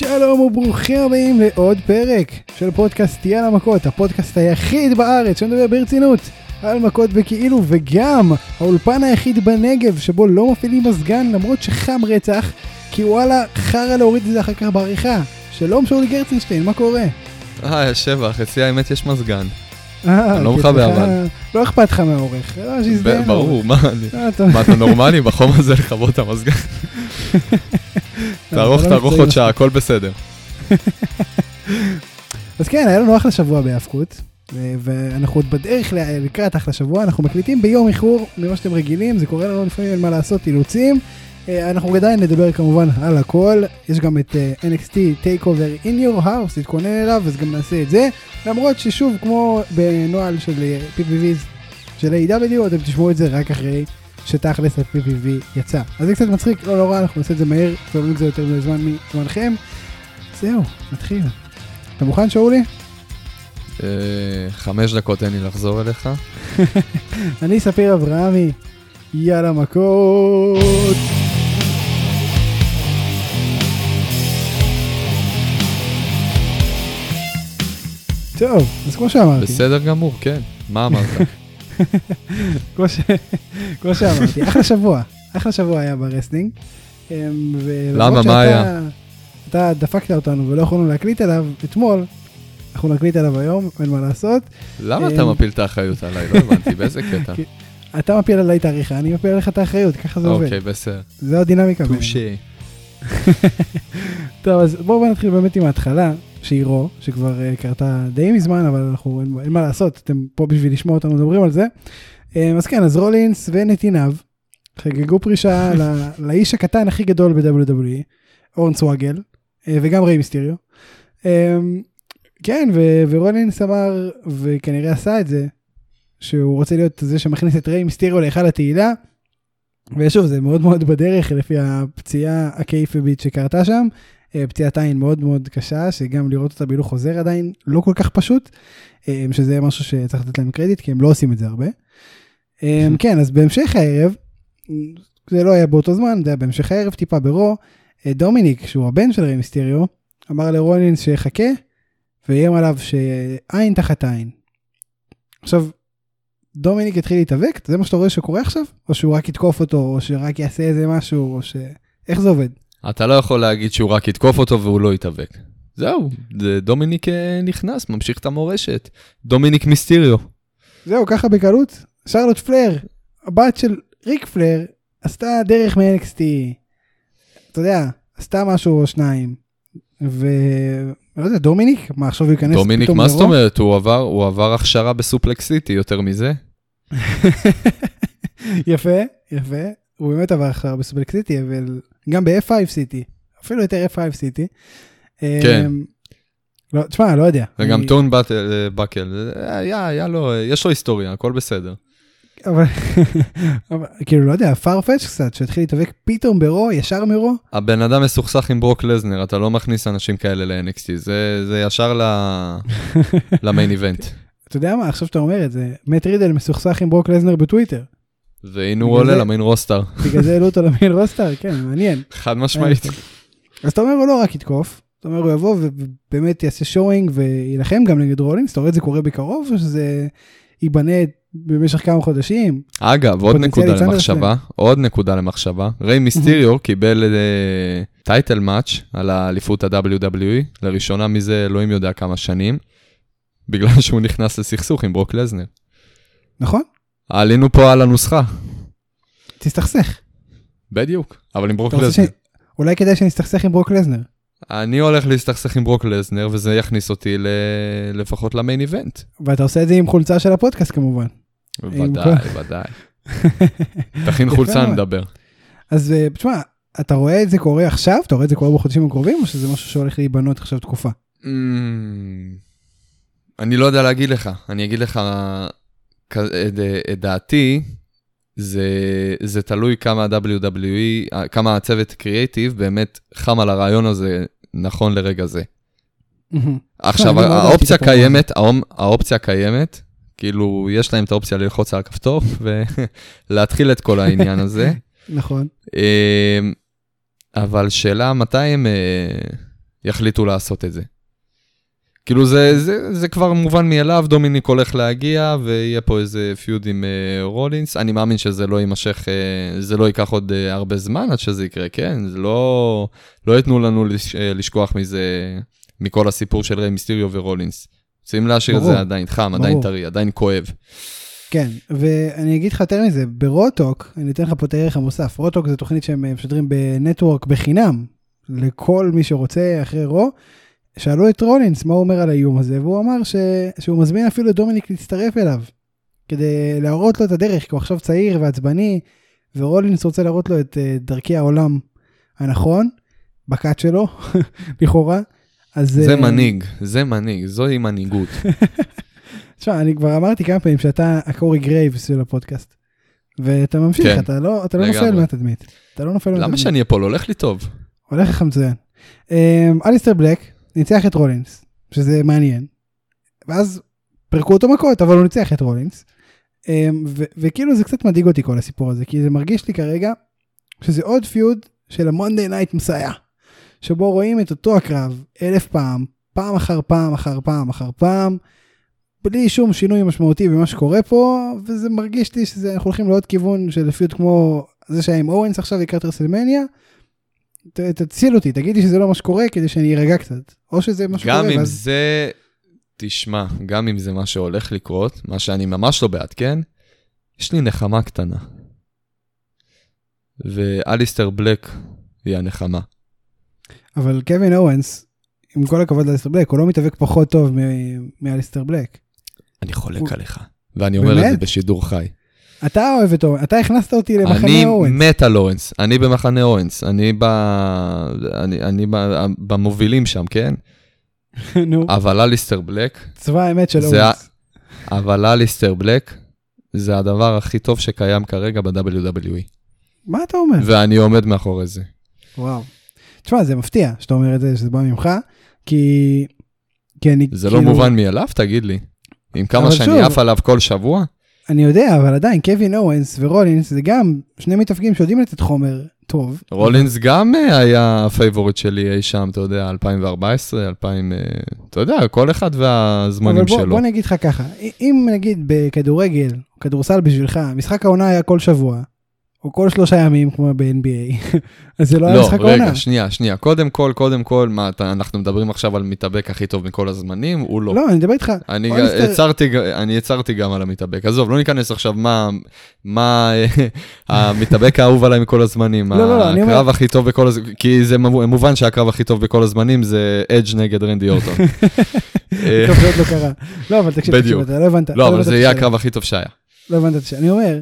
שלום וברוכים הבאים לעוד פרק של פודקאסט יאללה מכות, הפודקאסט היחיד בארץ שמדבר ברצינות על מכות בכאילו וגם האולפן היחיד בנגב שבו לא מפעילים מזגן למרות שחם רצח כי וואלה חרא להוריד את זה אחר כך בעריכה. שלום שאולי גרצנשטיין, מה קורה? אה, שבח, אצלי האמת יש מזגן. אה, אני לא מכבה אבל. לא אכפת לך שיזדיין ב- ברור, אה, מה, אתה נורמלי בחום הזה לכבות את המזגן? תערוך, לא תערוך עוד שעה, הכל בסדר. אז כן, היה לנו אחלה שבוע בהאבקות, ו- ואנחנו עוד בדרך לקראת אחלה שבוע, אנחנו מקליטים ביום איחור ממה שאתם רגילים, זה קורה לנו לפעמים אין מה לעשות, אילוצים. אה, אנחנו עדיין נדבר כמובן על הכל, יש גם את אה, NXT Takeover in your house, תתכונן אליו, אז גם נעשה את זה, למרות ששוב, כמו בנוהל של אה, PPVs של A.W, אתם תשמעו את זה רק אחרי שתכלס ה-PPV יצא. אז זה קצת מצחיק, לא נורא, אנחנו נעשה את זה מהר, סובלים את זה יותר מזמן מזמנכם. זהו, נתחיל. אתה מוכן שאולי? אה, חמש דקות תן לי לחזור אליך. אני ספיר אברהמי, יאללה מכות. טוב, אז כמו שאמרתי, בסדר גמור, כן. מה אמרת? כמו, ש... כמו שאמרתי, אחלה שבוע, אחלה שבוע היה ב wrestling. אמ, למה? מה היה? אתה דפקת אותנו ולא יכולנו להקליט עליו אתמול, אנחנו נקליט עליו היום, אין מה לעשות. למה אתה אה, מפיל את האחריות עליי? לא הבנתי, באיזה קטע? אתה מפיל עליי את העריכה, אני מפיל עליך את האחריות, ככה זה עובד. אוקיי, בסדר. זה הדינמיקה. touché. טוב, אז בואו בוא נתחיל באמת עם ההתחלה, שהיא רו, שכבר uh, קרתה די מזמן, אבל אנחנו, אין, אין מה לעשות, אתם פה בשביל לשמוע אותנו מדברים על זה. Um, אז כן, אז רולינס ונתיניו חגגו פרישה ל, לאיש הקטן הכי גדול ב-WWE, אורן סוואגל, uh, וגם ריי מיסטיריו. Um, כן, ו- ורולינס אמר, וכנראה עשה את זה, שהוא רוצה להיות זה שמכניס את ריי מיסטיריו להיכל התהילה. ושוב, זה מאוד מאוד בדרך לפי הפציעה הקייפבית שקרתה שם. אה, פציעת עין מאוד מאוד קשה, שגם לראות אותה בהילוך חוזר עדיין לא כל כך פשוט, אה, שזה משהו שצריך לתת להם קרדיט, כי הם לא עושים את זה הרבה. אה, כן, אז בהמשך הערב, זה לא היה באותו זמן, זה היה בהמשך הערב טיפה ברו, דומיניק, שהוא הבן של ריי מיסטריו, אמר לרולינס שיחכה, ואיים עליו שעין תחת עין. עכשיו, דומיניק התחיל להתאבק, זה מה שאתה רואה שקורה עכשיו? או שהוא רק יתקוף אותו, או שרק יעשה איזה משהו, או ש... איך זה עובד? אתה לא יכול להגיד שהוא רק יתקוף אותו והוא לא יתאבק. זהו, זה דומיניק אה, נכנס, ממשיך את המורשת. דומיניק מיסטיריו. זהו, ככה בקלות. שרלוט פלר, הבת של ריק פלר, עשתה דרך מ-NXT. אתה יודע, עשתה משהו או שניים. ו... לא יודע, דומיניק? מה, עכשיו הוא ייכנס דומיניק, פתאום מה זאת? אומרת? הוא עבר, הוא עבר הכשרה ב Suplex City, יותר מזה? יפה, יפה. הוא באמת עבר עכשיו בסופלק סיטי, אבל גם ב-F5 סיטי. אפילו יותר F5 סיטי. כן. אמ, לא, תשמע, לא יודע. וגם אני- טון בת- אה, באקל, אה, היה, היה לו, יש לו היסטוריה, הכל בסדר. אבל, אבל כאילו, לא יודע, farfetch קצת, שהתחיל להתאבק פתאום ברו, ישר מרו. הבן אדם מסוכסך עם ברוק לזנר, אתה לא מכניס אנשים כאלה ל-NXT, זה, זה ישר ל- למיין איבנט. אתה יודע מה, עכשיו שאתה אומר את זה, מת רידל מסוכסך עם ברוק לזנר בטוויטר. והנה הוא עולה ל main roster, בגלל זה העלו אותו ל main roster, כן, מעניין. חד משמעית. אז אתה אומר הוא לא רק יתקוף, אתה אומר הוא יבוא ובאמת יעשה showing ויילחם גם נגד רולינס, אתה רואה את זה קורה בקרוב או שזה ייבנה במשך כמה חודשים? אגב, עוד נקודה למחשבה, עוד נקודה למחשבה. ריי מיסטיריו קיבל title match על האליפות ה-WWE, לראשונה מזה אלוהים יודע כמה שנים, בגלל שהוא נכנס לסכסוך עם ברוק לזנר. נכון? עלינו פה על הנוסחה, תסתכסך. בדיוק, אבל עם ברוק לזנר. ש- אולי כדאי שנסתכסך עם ברוק לזנר. אני הולך להסתכסך עם ברוק לזנר, וזה יכניס אותי ל... לפחות למיין איבנט. ואתה עושה את זה עם חולצה של הפודקאסט כמובן. ודאי, ודאי. תכין חולצה. נדבר. אז אה, תשמע, אתה רואה את זה קורה עכשיו? אתה רואה את זה קורה בחודשים הקרובים או שזה משהו שהולך להיבנות עכשיו תקופה? Mm, אני לא יודע להגיד לך, אני אגיד לך דעתי, זה, זה תלוי כמה WWE, כמה הצוות קריאייטיב באמת חם על הרעיון הזה נכון לרגע זה. עכשיו, האופציה את. קיימת, האופ- האופציה קיימת, כאילו, יש להם את האופציה ללחוץ על הכפתור ולהתחיל את כל העניין הזה. נכון. אמ, אבל שאלה מתי הם, אה, יחליטו לעשות את זה. כאילו זה, זה, זה כבר מובן מאליו, דומיניק הולך להגיע ויהיה פה איזה feud עם uh, רולינס. אני מאמין שזה לא יימשך, uh, זה לא ייקח עוד uh, הרבה זמן עד שזה יקרה, כן? זה לא, לא ייתנו לנו לש, uh, לשכוח מזה, מכל הסיפור של ריי מיסטיריו ורולינס. רוצים להשאיר את זה עדיין חם, ברור. עדיין טרי, עדיין כואב. כן, ואני אגיד לך יותר מזה, ב Raw Talk, אני אתן לך פה את הערך המוסף, Raw Talk זה תוכנית שהם משדרים ב network בחינם, לכל מי שרוצה אחרי Raw. שאלו את רולינס מה הוא אומר על האיום הזה, והוא אמר ש... שהוא מזמין אפילו את דומיניק להצטרף אליו, כדי להראות לו את הדרך, כי הוא עכשיו צעיר ועצבני, ורולינס רוצה להראות לו את uh, דרכי העולם הנכון, ב cult שלו, לכאורה. אז... זה uh... מנהיג, זה מנהיג, זוהי מנהיגות. תשמע, אני כבר אמרתי כמה פעמים שאתה הקורי גרייבס של הפודקאסט. ואתה ממשיך, כן, אתה לא, אתה לא נופל מהתדמית. אתה לא נופל מהתדמית. למה שאני אפול? הולך לי טוב. הולך לך מצוין. Um, אליסטר בלק, ניצח את רולינס, שזה מעניין. ואז פירקו אותו מכות, אבל הוא ניצח את רולינס. אמ, וכאילו זה קצת מדאיג אותי כל הסיפור הזה, כי זה מרגיש לי כרגע שזה עוד feud של ה Monday Night Messiah. שבו רואים את אותו הקרב אלף פעם, פעם אחר פעם אחר פעם אחר פעם, בלי שום שינוי משמעותי במה שקורה פה, וזה מרגיש לי שאנחנו הולכים לעוד כיוון של feud כמו זה שהיה עם אוונס עכשיו לקראת רסלמניה, ת, תציל אותי, תגיד לי שזה לא מה שקורה כדי שאני ארגע קצת, או שזה מה שקורה. גם אם ואז... זה, תשמע, גם אם זה מה שהולך לקרות, מה שאני ממש לא בעד, כן? יש לי נחמה קטנה. ואליסטר בלק היא הנחמה. אבל קווין אורנס, עם כל הכבוד לאליסטר בלק, הוא לא מתאבק פחות טוב מאליסטר בלק. אני חולק הוא... עליך, ואני אומר באמת? את זה בשידור חי. אתה אוהב את אורנס, אתה הכנסת אותי למחנה אורנס. אני מת על אורנס, אני במחנה אורנס, אני, ב... אני, אני ב... במובילים שם, כן? נו. אבל אליסטר בלק... צבא האמת של אורנס. אבל אליסטר בלק זה הדבר הכי טוב שקיים כרגע ב-WWE. מה אתה אומר? ואני עומד מאחורי זה. וואו. תשמע, זה מפתיע שאתה אומר את זה, שזה בא ממך, כי... כי אני זה לא כאילו... לא מובן מאליו, תגיד לי. עם כמה שאני עף עליו כל שבוע? אני יודע, אבל עדיין, קווין אוונס ורולינס זה גם שני מתאבקים שיודעים לתת חומר טוב. רולינס גם אה, היה ה favorite שלי אי שם, אתה יודע, 2014, 2000, אה, אתה יודע, כל אחד והזמנים בוא, שלו. בוא נגיד לך ככה, אם נגיד בכדורגל, כדורסל בשבילך, משחק העונה היה כל שבוע, או כל שלושה ימים כמו ב-NBA, אז זה לא היה משחק העונה. לא, רגע, שנייה, שנייה. קודם כל, קודם כל, מה, אתה, אנחנו מדברים עכשיו על מתאבק הכי טוב מכל הזמנים? הוא לא. לא, אני מדבר איתך. אני, הצרתי, אני הצרתי גם על המתאבק. עזוב, לא ניכנס עכשיו מה, מה המתאבק האהוב עליי מכל הזמנים. לא, לא, לא, אני אומר... הקרב הכי טוב בכל הזמנים, כי זה מובן שהקרב הכי טוב בכל הזמנים זה אדג' נגד רנדי אורטון. טוב, זה עוד לא קרה. לא, אבל תקשיב, תקשיב, אתה לא הבנת. לא, אבל זה יהיה הקרב הכי טוב שהיה. לא הבנת את זה. אני אומר,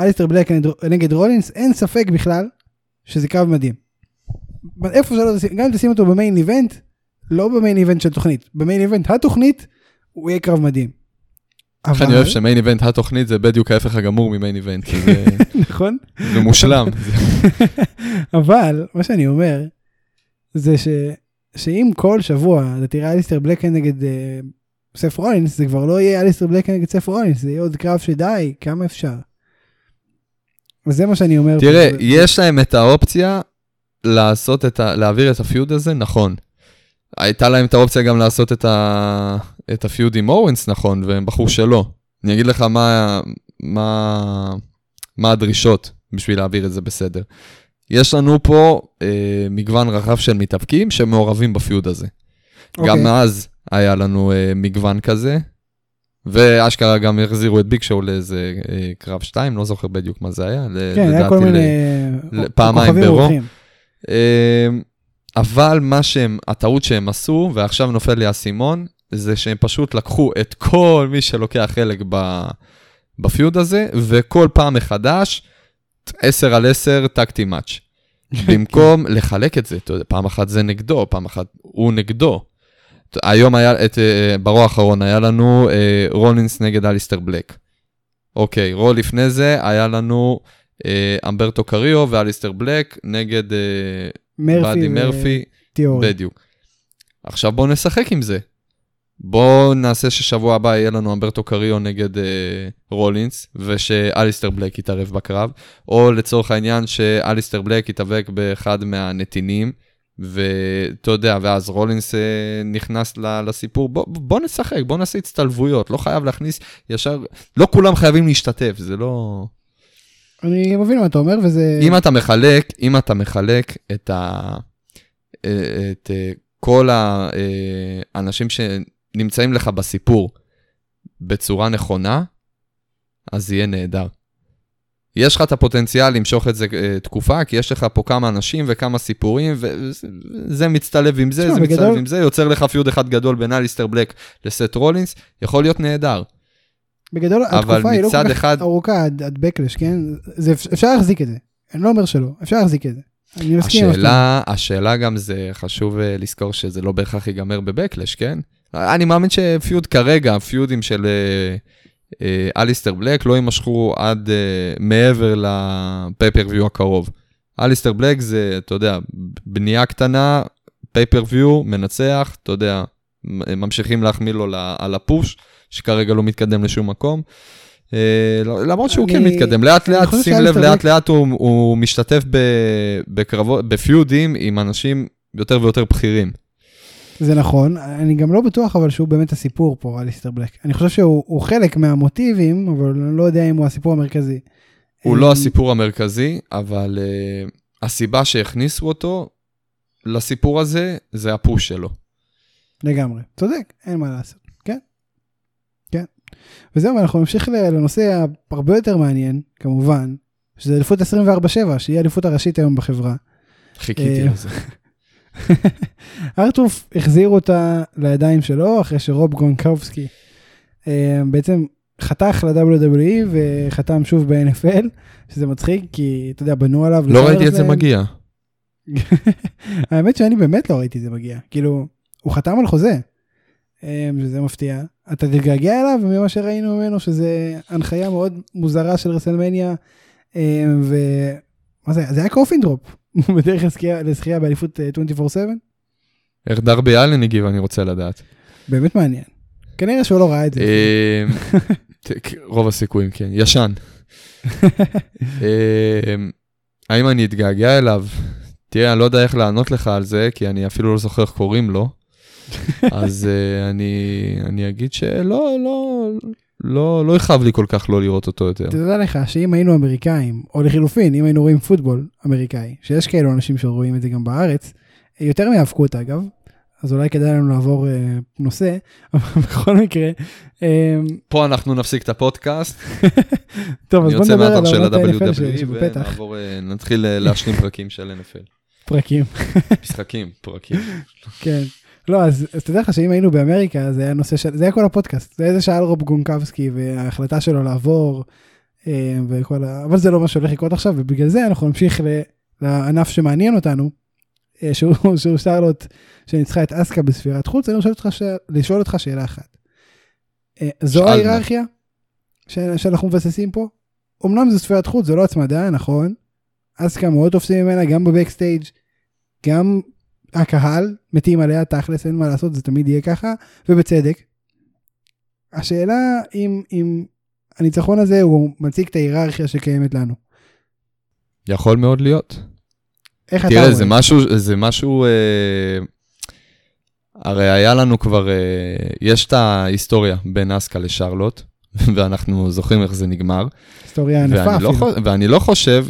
אליסטר בלק נגד רולינס, אין ספק בכלל שזה קרב מדהים. איפה שלא תשים, גם אם תשים אותו במיין איבנט, לא במיין איבנט של תוכנית, במיין איבנט התוכנית, הוא יהיה קרב מדהים. איך אני אוהב שמיין איבנט התוכנית זה בדיוק ההפך הגמור ממיין איבנט, כי זה... נכון? זה מושלם. אבל, מה שאני אומר, זה ש... שאם כל שבוע אתה תראה אליסטר בלק נגד uh, סף רולינס, זה כבר לא יהיה אליסטר בלק נגד סף רולינס, זה יהיה עוד קרב שדי, כמה אפשר. וזה מה שאני אומר. תראה, יש להם את האופציה לעשות את ה... להעביר את הפיוד הזה, נכון. הייתה להם את האופציה גם לעשות את, ה... את הפיוד עם אורנס, נכון, והם בחרו שלא. אני אגיד לך מה, מה, מה הדרישות בשביל להעביר את זה בסדר. יש לנו פה אה, מגוון רחב של מתאבקים שמעורבים בפיוד הזה. Okay. גם אוקיי. אז היה לנו אה, מגוון כזה, ואשכרה גם החזירו את ביג שואו לאיזה אה, קרב 2, לא זוכר בדיוק מה זה היה. כן, היה כל מיני... פעמיים ברו. אה, אבל מה שהם, הטעות שהם עשו, ועכשיו נופל לי האסימון, זה שהם פשוט לקחו את כל מי שלוקח חלק ב, בפיוד הזה, וכל פעם מחדש, 10 על 10 טקטי מאץ'. במקום לחלק את זה, אתה יודע, פעם אחת זה נגדו, פעם אחת הוא נגדו. היום היה, את, אה, ב Raw האחרון היה לנו אה, רולינס נגד אליסטר בלק. אוקיי, רול לפני זה היה לנו אה, אמברטו קריו ואליסטר בלק נגד באדי מרפי. בדיוק. עכשיו בואו נשחק עם זה. בואו נעשה ששבוע הבא יהיה לנו אמברטו קריו נגד אה, רולינס, ושאליסטר בלק יתערב בקרב, או לצורך העניין שאליסטר בלק יתאבק באחד מהנתינים, ואתה יודע, ואז רולינס אה, נכנס לסיפור, בוא, בוא נשחק, בוא נעשה הצטלבויות, לא חייב להכניס ישר, לא כולם חייבים להשתתף, זה לא... אני מבין מה אתה אומר, וזה... אם אתה מחלק, אם אתה מחלק את ה... אה, את אה, כל האנשים שנמצאים לך בסיפור בצורה נכונה, אז יהיה נהדר. יש לך את הפוטנציאל למשוך את זה uh, תקופה, כי יש לך פה כמה אנשים וכמה סיפורים, וזה מצטלב עם זה, זה. מצטלב עם זה, יוצר לך פיוד אחד גדול בין אליסטר בלק לסט רולינס, יכול להיות נהדר. בגדול, התקופה היא לא כל כך אחד... ארוכה עד, עד בקלש, כן? זה, אפשר להחזיק את זה. אני לא אומר שלא, אפשר להחזיק את זה. אני מסכים השאלה, השאלה גם זה, חשוב uh, לזכור שזה לא בהכרח ייגמר בבקלש, כן? אני מאמין שפיוד כרגע, פיודים של... Uh, אה, אליסטר בלק לא יימשכו עד uh, מעבר לפייפריוויו הקרוב. אליסטר בלק זה, אתה יודע, בנייה קטנה, פייפריוויו, מנצח, אתה יודע, ממשיכים להחמיא לו על הפוש, שכרגע לא מתקדם לשום מקום. Uh, למרות שהוא כן אני, כן מתקדם, לאט לאט, שים לב, לאט לאט הוא, הוא משתתף בקרבות, בפיודים עם אנשים יותר ויותר בכירים. זה נכון, אני גם לא בטוח אבל שהוא באמת הסיפור פה, אליסטר בלק. אני חושב שהוא חלק מהמוטיבים, אבל אני לא יודע אם הוא הסיפור המרכזי. הוא לא אמ, הסיפור המרכזי, אבל uh, הסיבה שהכניסו אותו לסיפור הזה, זה הפוש שלו. לגמרי, צודק, אין מה לעשות, כן? כן. וזהו, אנחנו נמשיך לנושא הרבה יותר מעניין, כמובן, שזה אליפות 24-7, שהיא האליפות הראשית היום בחברה. חיכיתי אה, לזה. ארטרוף החזיר אותה לידיים שלו אחרי שרוב גונקובסקי אה, בעצם חתך ל-WWE וחתם שוב ב-NFL, שזה מצחיק כי אתה יודע בנו עליו. לא ראיתי את זה מגיע. האמת שאני באמת לא ראיתי את זה מגיע, כאילו הוא חתם על חוזה, אה, שזה מפתיע. אתה תתגעגע אליו ממה שראינו ממנו שזה הנחיה מאוד מוזרה של רסלמניה אה, ומה זה, זה היה coffin drop, בדרך לזכייה באליפות 24/7? אה, איך דרבי אלן הגיב, אני רוצה לדעת. באמת מעניין. כנראה שהוא לא ראה את זה. אה, רוב הסיכויים, כן. ישן. אה, האם אני אתגעגע אליו? תראה, אני לא יודע איך לענות לך על זה, כי אני אפילו לא זוכר איך קוראים לו. אז אני, אני אגיד שלא, לא, לא, לא יכאב לי כל כך לא לראות אותו יותר. תדע לך שאם היינו אמריקאים, או לחילופין, אם היינו רואים פוטבול אמריקאי, שיש כאלו אנשים שרואים את זה גם בארץ, יותר מהאבקות אגב, אז אולי כדאי לנו לעבור אה, נושא, אבל בכל מקרה... אה, פה אנחנו נפסיק את הפודקאסט. טוב, אז בוא נדבר על העונת ה-NFL שבפתח. ונעבור, אה, נתחיל אה, להשלים פרקים של NFL. פרקים. משחקים, פרקים. כן. לא, אז, אז תדע לך שאם היינו באמריקה, זה היה נושא של, זה היה כל הפודקאסט, זה איזה שאל רוב גונקבסקי וההחלטה שלו לעבור, אה, וכל ה... אבל זה לא מה שהולך לקרות עכשיו, ובגלל זה אנחנו נמשיך לענף שמעניין אותנו, אה, שהוא, שהוא שרלוט שניצחה את אסקה בספירת חוץ, אני רוצה ש... לשאול אותך שאלה אחת. אה, זו ההיררכיה ש... שאנחנו מבססים פה? אמנם זו ספירת חוץ, זו לא הצמדה, נכון? אסקה מאוד תופסים ממנה גם בבקסטייג', גם הקהל מתים עליה תכלס אין מה לעשות זה תמיד יהיה ככה ובצדק. השאלה אם אם הניצחון הזה הוא מציג את ההיררכיה שקיימת לנו. יכול מאוד להיות. איך תראה, אתה רואה? זה משהו, זה משהו, אה, הרי היה לנו כבר, אה, יש את ההיסטוריה בין אסקה לשרלוט, ואנחנו זוכרים איך זה נגמר. היסטוריה ענפה לא אפילו. לא, ואני לא חושב,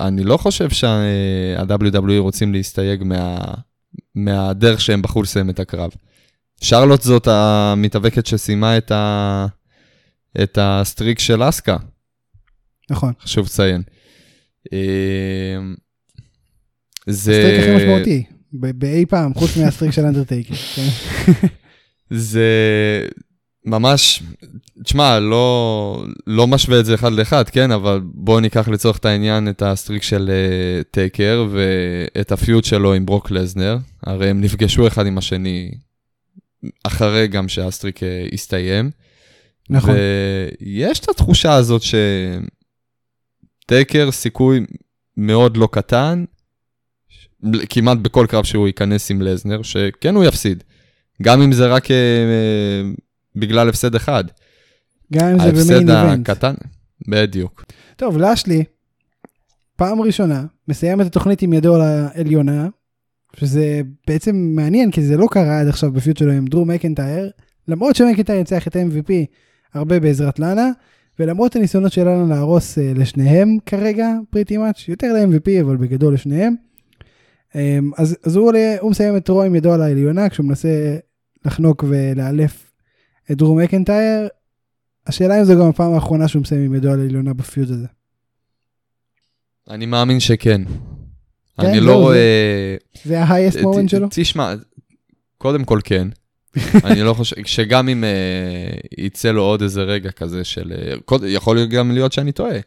אני לא חושב שה-WWE רוצים להסתייג מה, מהדרך שהם בחרו לסיים את הקרב. שרלוט זאת המתאבקת שסיימה את, ה... את ה streak של אסקה. נכון. חשוב לציין. אמ, זה... ה streak הכי משמעותי, באי פעם, חוץ מה streak של אנדרטייקר. כן? זה ממש, תשמע, לא, לא משווה את זה אחד לאחד, כן? אבל בואו ניקח לצורך את העניין את ה streak של uh, טייקר ואת ה feud שלו עם ברוק לזנר. הרי הם נפגשו אחד עם השני אחרי גם שהסטריק uh, הסתיים. נכון. ויש את התחושה הזאת שטייקר סיכוי מאוד לא קטן, כמעט בכל קרב שהוא ייכנס עם לזנר, שכן הוא יפסיד. גם אם זה רק... Uh, בגלל הפסד אחד. גם אם זה במיין איבנט. ההפסד הקטן, בדיוק. טוב, לשלי, פעם ראשונה, מסיים את התוכנית עם ידו על העליונה, שזה בעצם מעניין, כי זה לא קרה עד עכשיו בפיוט שלו עם דרום מקנטייר, למרות שמקנטייר ניצח את MVP הרבה בעזרת לאנה, ולמרות הניסיונות של לאנה להרוס uh, לשניהם כרגע, פריטי מאץ', יותר ל-MVP, אבל בגדול לשניהם. Um, אז, אז הוא, עולה, הוא מסיים את רו עם ידו על העליונה, כשהוא מנסה לחנוק ולאלף את דרום מקנטייר. השאלה אם זו גם הפעם האחרונה שהוא מסיים עם ידו על העליונה בפיוט הזה. אני מאמין שכן. כן, אני לא רואה... זה ה-highest moment שלו? תשמע, קודם כל כן. אני לא חושב, שגם אם אה, יצא לו עוד איזה רגע כזה של... אה, קוד- יכול גם להיות שאני טועה.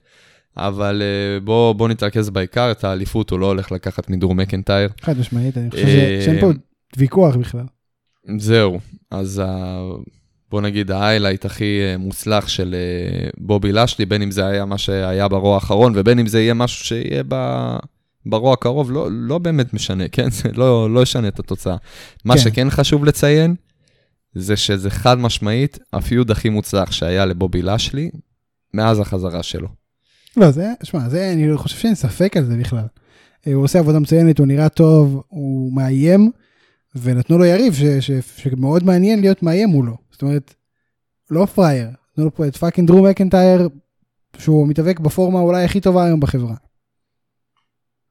אבל אה, בוא, בוא נתרכז בעיקר, את האליפות הוא לא הולך לקחת מדרום מקנטייר. חד משמעית, אני חושב אה, שאין פה ויכוח בכלל. זהו, אז. בוא נגיד ההיילייט הכי אה, מוצלח של אה, בובי לשלי, בין אם זה היה מה שהיה ברוע האחרון, ובין אם זה יהיה משהו שיהיה ב... ב Raw הקרוב, לא, לא באמת משנה, כן? זה לא, לא ישנה את התוצאה. מה כן. שכן חשוב לציין, זה שזה חד משמעית ה feud הכי מוצלח שהיה לבובי לשלי מאז החזרה שלו. לא, זה, שמע, זה, אני חושב שאין ספק על זה בכלל. אה, הוא עושה עבודה מצוינת, הוא נראה טוב, הוא מאיים, ונתנו לו יריב ש, ש, שמאוד מעניין להיות מאיים מולו. זאת אומרת, לא פראייר, נתנו לו פה את fucking דרום מקנטייר, שהוא מתאבק בפורמה אולי הכי טובה היום בחברה.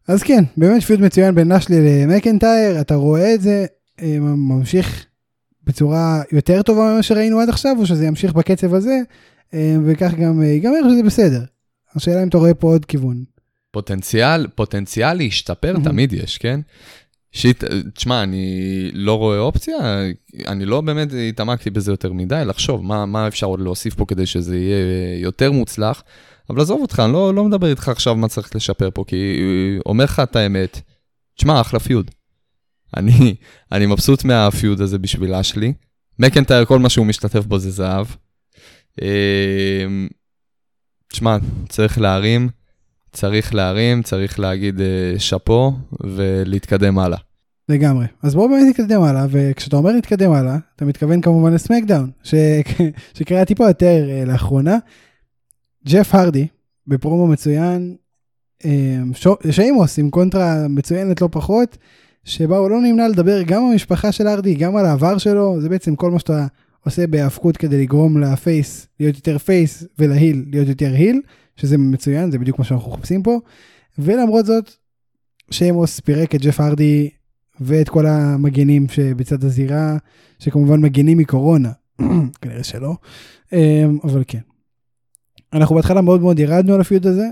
אז כן, באמת פיוט מצוין בין נשלי למקנטייר, אתה רואה את זה, אה, ממשיך בצורה יותר טובה ממה שראינו עד עכשיו, או שזה ימשיך בקצב הזה, אה, וכך גם אה, ייגמר שזה בסדר. השאלה אם אתה רואה פה עוד כיוון. פוטנציאל, פוטנציאל להשתפר מהמם. תמיד יש, כן? שיט, תשמע, אני לא רואה אופציה, אני לא באמת התעמקתי בזה יותר מדי, לחשוב מה, מה אפשר עוד להוסיף פה כדי שזה יהיה יותר מוצלח, אבל עזוב אותך, אני לא, לא מדבר איתך עכשיו מה צריך לשפר פה, כי אומר לך את האמת, תשמע, אחלה פיוד. אני, אני מבסוט מהפיוד הזה בשבילה שלי. מקנטייר, כל מה שהוא משתתף בו זה זהב. אמ, תשמע, צריך להרים, צריך להרים, צריך להגיד אה, שאפו ולהתקדם הלאה. לגמרי. אז בואו באמת נתקדם הלאה, וכשאתה אומר להתקדם הלאה, אתה מתכוון כמובן לסמקדאון, ש... שקרה טיפה יותר אה, לאחרונה. ג'ף הרדי, בפרומו מצוין, אה, שו- שיימוס עם קונטרה מצוינת לא פחות, שבה הוא לא נמנע לדבר גם על המשפחה של הרדי, גם על העבר שלו, זה בעצם כל מה שאתה עושה בהאבקות כדי לגרום ל face להיות יותר face ול heel להיות יותר heel, שזה מצוין, זה בדיוק מה שאנחנו מחפשים פה. ולמרות זאת, שיימוס פירק את ג'ף הרדי ואת כל המגנים שבצד הזירה, שכמובן מגנים מקורונה, כנראה שלא, אמ, אבל כן. אנחנו בהתחלה מאוד מאוד ירדנו על הפיוד הזה,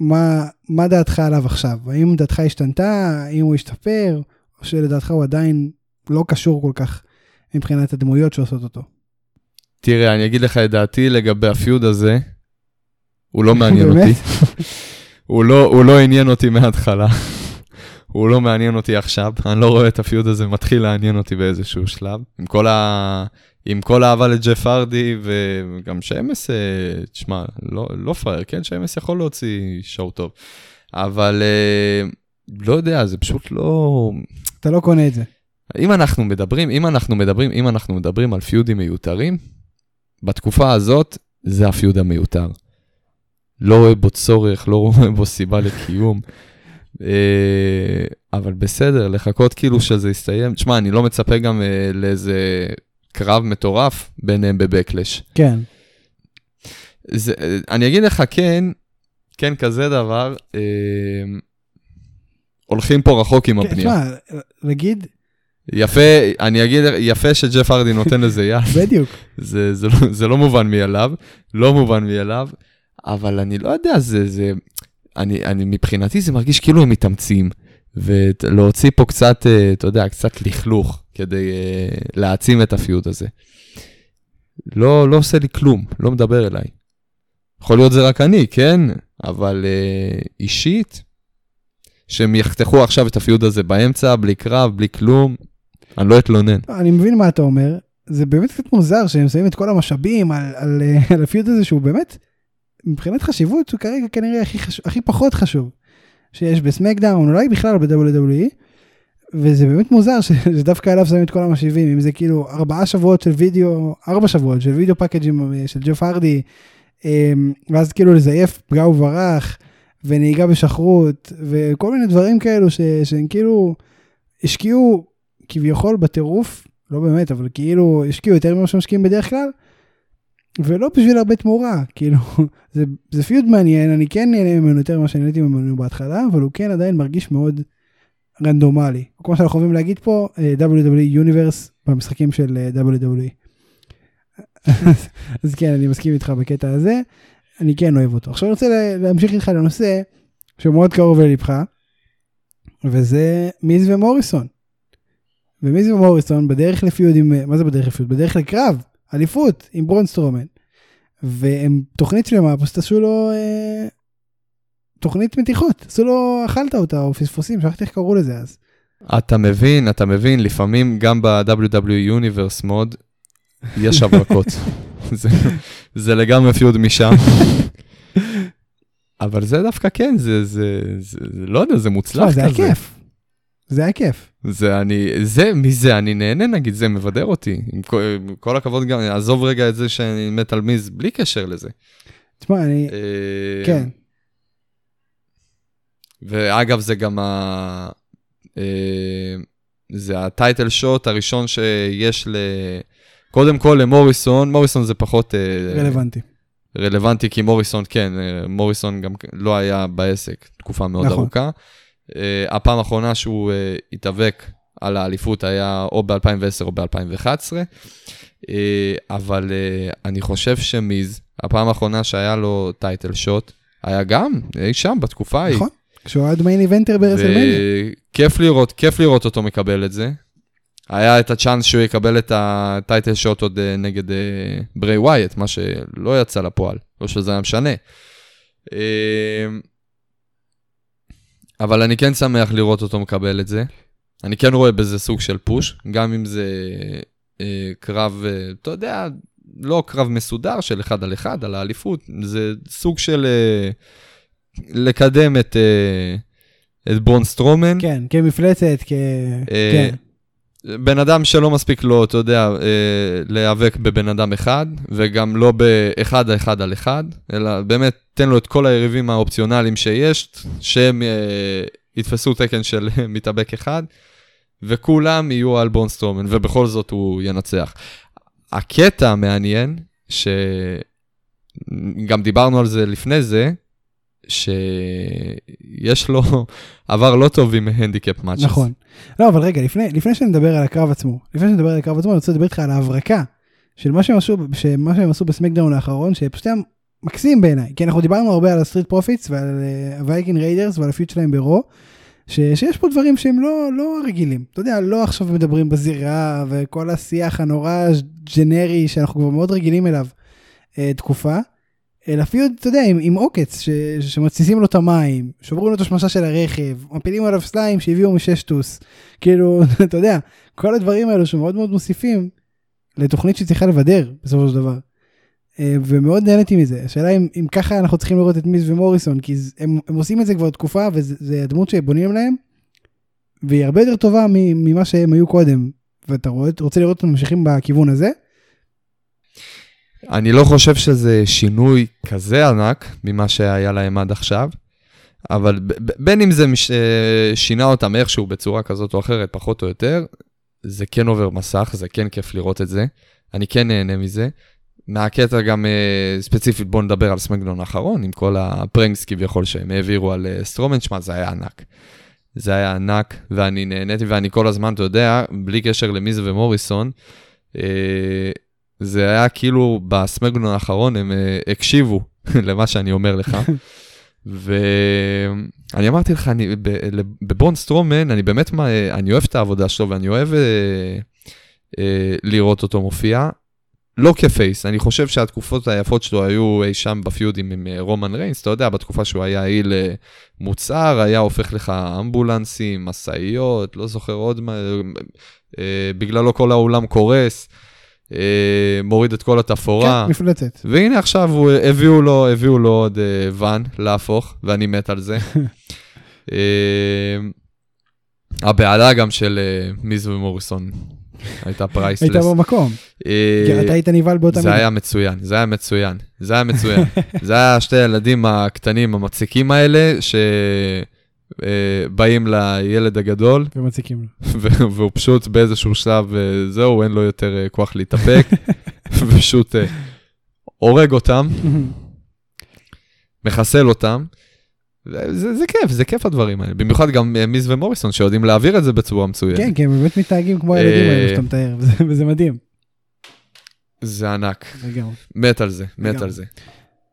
מה, מה דעתך עליו עכשיו? האם דעתך השתנתה? האם הוא השתפר? או שלדעתך הוא עדיין לא קשור כל כך מבחינת הדמויות שעושות אותו? תראה, אני אגיד לך את דעתי לגבי הפיוד הזה, הוא לא מעניין? אותי. הוא לא, הוא לא עניין אותי מההתחלה. הוא לא מעניין אותי עכשיו, אני לא רואה את הפיוד הזה מתחיל לעניין אותי באיזשהו שלב. עם כל, ה... עם כל האהבה לג'ף הרדי, וגם שמס, אה, תשמע, לא, לא פראייר, כן? שמס יכול להוציא שואו טוב. אבל אה, לא יודע, זה פשוט לא... אתה לא קונה את זה. אם אנחנו מדברים, אם אנחנו מדברים, אם אנחנו מדברים על פיודים מיותרים, בתקופה הזאת זה הפיוד המיותר. לא רואה בו צורך, לא רואה בו סיבה לקיום. אה, אבל בסדר, לחכות כאילו שזה יסתיים. תשמע, אני לא מצפה גם אה, לאיזה קרב מטורף ביניהם בבקלש. כן. זה, אה, אני אגיד לך כן, כן כזה דבר, אה, הולכים פה רחוק עם כן, הבנייה. תשמע, נגיד, יפה, אני אגיד, יפה שג'ף הרדי נותן לזה יד, בדיוק. זה, זה, לא, זה לא מובן מאליו, לא מובן מאליו, אבל אני לא יודע, זה, זה, אני, אני, מבחינתי זה מרגיש כאילו הם מתאמצים, ולהוציא פה קצת, אה, אתה יודע, קצת לכלוך, כדי אה, להעצים את הפיוט הזה. לא, לא עושה לי כלום, לא מדבר אליי. יכול להיות זה רק אני, כן? אבל אה, אישית, שהם יחתכו עכשיו את הפיוד הזה באמצע, בלי קרב, בלי כלום, אני לא אתלונן. אני מבין מה אתה אומר. זה באמת קצת מוזר שהם שמים את כל המשאבים על, על, אה, על הפיוט הזה שהוא באמת, מבחינת חשיבות, הוא כרגע כנראה הכי, חש... הכי פחות חשוב שיש בסמקדאון, אולי בכלל ב-WWE, וזה באמת מוזר ש- שדווקא עליו שמים את כל המשאבים, אם זה כאילו ארבעה שבועות של וידאו, ארבע שבועות של וידאו פאקג'ים אה, של ג'ף הרדי, אה, ואז כאילו לזייף פגע וברח, ונהיגה בשחרות, וכל מיני דברים כאלו ש- שהם כאילו, השקיעו כביכול בטירוף, לא באמת, אבל כאילו השקיעו יותר ממה שמשקיעים בדרך כלל, ולא בשביל הרבה תמורה, כאילו, זה, זה פיוד מעניין, אני כן נהנה ממנו יותר ממה שנהניתי ממנו בהתחלה, אבל הוא כן עדיין מרגיש מאוד רנדומלי. כמו שאנחנו אוהבים להגיד פה, אה, WWE Universe במשחקים של אה, WWE. אז, כן, אני מסכים איתך בקטע הזה, אני כן אוהב אותו. עכשיו אני רוצה לה- להמשיך איתך לנושא שהוא מאוד קרוב ללבך, וזה מיז ומוריסון. ומיז ומוריסון בדרך לפיוד עם, מה זה בדרך לפיוד? בדרך לקרב, אליפות עם ברונסטרומן. והם תוכנית שלמה, פשוט עשו לו אה, תוכנית מתיחות, עשו לו, אכלת אותה, או פספוסים, שכחתי איך קראו לזה אז. אתה מבין, אתה מבין, לפעמים גם ב-WWE Universe מוד יש הברקות. זה, זה לגמרי פיוד משם. אבל זה דווקא כן, זה, זה, זה, זה לא יודע, זה מוצלח כזה. זה היה כיף. זה היה כיף. זה אני, זה, מזה אני נהנה נגיד, זה מבדר אותי. עם כל, עם כל הכבוד גם, עזוב רגע את זה שאני מת על מיז, בלי קשר לזה. תשמע, אני, אה, כן, ואגב, זה גם ה... אה, זה הטייטל שוט הראשון שיש ל... קודם כל למוריסון, מוריסון זה פחות אה, רלוונטי. רלוונטי, כי מוריסון, כן, מוריסון גם לא היה בעסק תקופה מאוד נכון. ארוכה. אה, הפעם האחרונה שהוא אה, התאבק על האליפות היה או ב-2010 או ב-2011, אה, אבל אני חושב שמיז, הפעם האחרונה שהיה לו טייטל שוט, היה גם אי שם בתקופה ההיא. נכון, כשהוא היה מיין איבנטר ברסלמניה. וכיף לראות, כיף לראות אותו מקבל את זה. היה את הצ'אנס שהוא יקבל את הטייטל שוט עוד נגד ברי ווייט, מה שלא יצא לפועל, לא שזה היה משנה. אבל אני כן שמח לראות אותו מקבל את זה. אני כן רואה בזה סוג של פוש, גם אם זה אה, קרב, אה, אתה יודע, לא קרב מסודר של אחד על אחד, על האליפות, זה סוג של אה, לקדם את, אה, את ברון סטרומן. כן, כמפלצת, כ... אה, כן. בן אדם שלא מספיק לו, אתה יודע, אה, להיאבק בבן אדם אחד, וגם לא באחד האחד על אחד, אלא באמת תן לו את כל היריבים האופציונליים שיש, שהם אה, יתפסו תקן של מתאבק אחד, וכולם יהיו על בונסטרומן, ובכל זאת הוא ינצח. הקטע המעניין, שגם דיברנו על זה לפני זה, שיש לו עבר לא טוב עם handicap matches. נכון. לא, אבל רגע, לפני, לפני שנדבר על הקרב עצמו, לפני שנדבר על הקרב עצמו, אני רוצה לדבר איתך על ההברקה של מה שהם עשו, שמה שהם עשו בסמקדאון האחרון, שפשוט היה מקסים בעיניי, כי אנחנו דיברנו הרבה על הסטריט פרופיטס ועל אה, הווייקינג ריידרס ועל ה feud שלהם ב Raw, ש, שיש פה דברים שהם לא, לא רגילים. אתה יודע, לא עכשיו מדברים בזירה וכל השיח הנורא ג'נרי שאנחנו כבר מאוד רגילים אליו אה, תקופה. אלא פיוד, אתה יודע, עם, עם עוקץ, ש, שמתסיסים לו את המים, שוברים לו את השמשה של הרכב, מפילים עליו סליים שהביאו מששטוס. כאילו, אתה יודע, כל הדברים האלו שמאוד מאוד מוסיפים לתוכנית שצריכה לבדר בסופו של דבר. אה, ומאוד נהניתי מזה. השאלה אם, אם ככה אנחנו צריכים לראות את מיז ומוריסון, כי הם, הם עושים את זה כבר תקופה, וזה הדמות שבונים להם, והיא הרבה יותר טובה ממה שהם היו קודם. ואתה רוצה לראות אותם ממשיכים בכיוון הזה? אני לא חושב שזה שינוי כזה ענק ממה שהיה להם עד עכשיו, אבל בין אם זה מש... אה, שינה אותם איכשהו בצורה כזאת או אחרת, פחות או יותר, זה כן עובר מסך, זה כן כיף לראות את זה, אני כן נהנה מזה. מהקטע גם אה, ספציפית, בואו נדבר על סמקדון האחרון, עם כל הפרנקס כביכול שהם העבירו על אה, סטרומן, שמע, זה היה ענק. זה היה ענק, ואני נהניתי, ואני כל הזמן, אתה יודע, בלי קשר למיז ומוריסון, אה, זה היה כאילו בסמקדון האחרון הם uh, הקשיבו למה שאני אומר לך. ואני אמרתי לך, אני, בבון סטרומן, אני באמת, מה- אני אוהב את העבודה שלו ואני אוהב uh, uh, לראות אותו מופיע. לא כפייס, אני חושב שהתקופות היפות שלו היו אי שם בפיודים עם אה, רומן ריינס, אתה יודע, בתקופה שהוא היה איל אה, מוצר, היה הופך לך אמבולנסים, משאיות, לא זוכר עוד מה, אה, בגללו כל האולם קורס, אה, מוריד את כל התפאורה. כן, מפלצת. והנה עכשיו הוא, הביאו לו, הביאו לו עוד אה, ואן להפוך, ואני מת על זה. אה, ההבעה גם של אה, מיז ומוריסון הייתה היית priceless. במקום. אה, כי אתה היית נבהל באותה זה מידה. היה מצוין, זה היה מצוין, זה היה מצוין. זה היה שתי הילדים הקטנים המציקים האלה, אה, באים לילד הגדול, ומציקים לו. והוא פשוט באיזשהו שלב, אה, זהו, אין לו יותר אה, כוח להתאפק, ופשוט אה, הורג אותם, מחסל אותם. זה, זה כיף, זה כיף הדברים האלה. במיוחד גם אה, מיז ומוריסון שיודעים להעביר את זה בצורה מצוינת. כן, הם באמת מתנהגים כמו הילדים אה, האלה שאתה מתאר, וזה- מדהים. זה ענק. לגמרי. מת על זה, מת. על זה.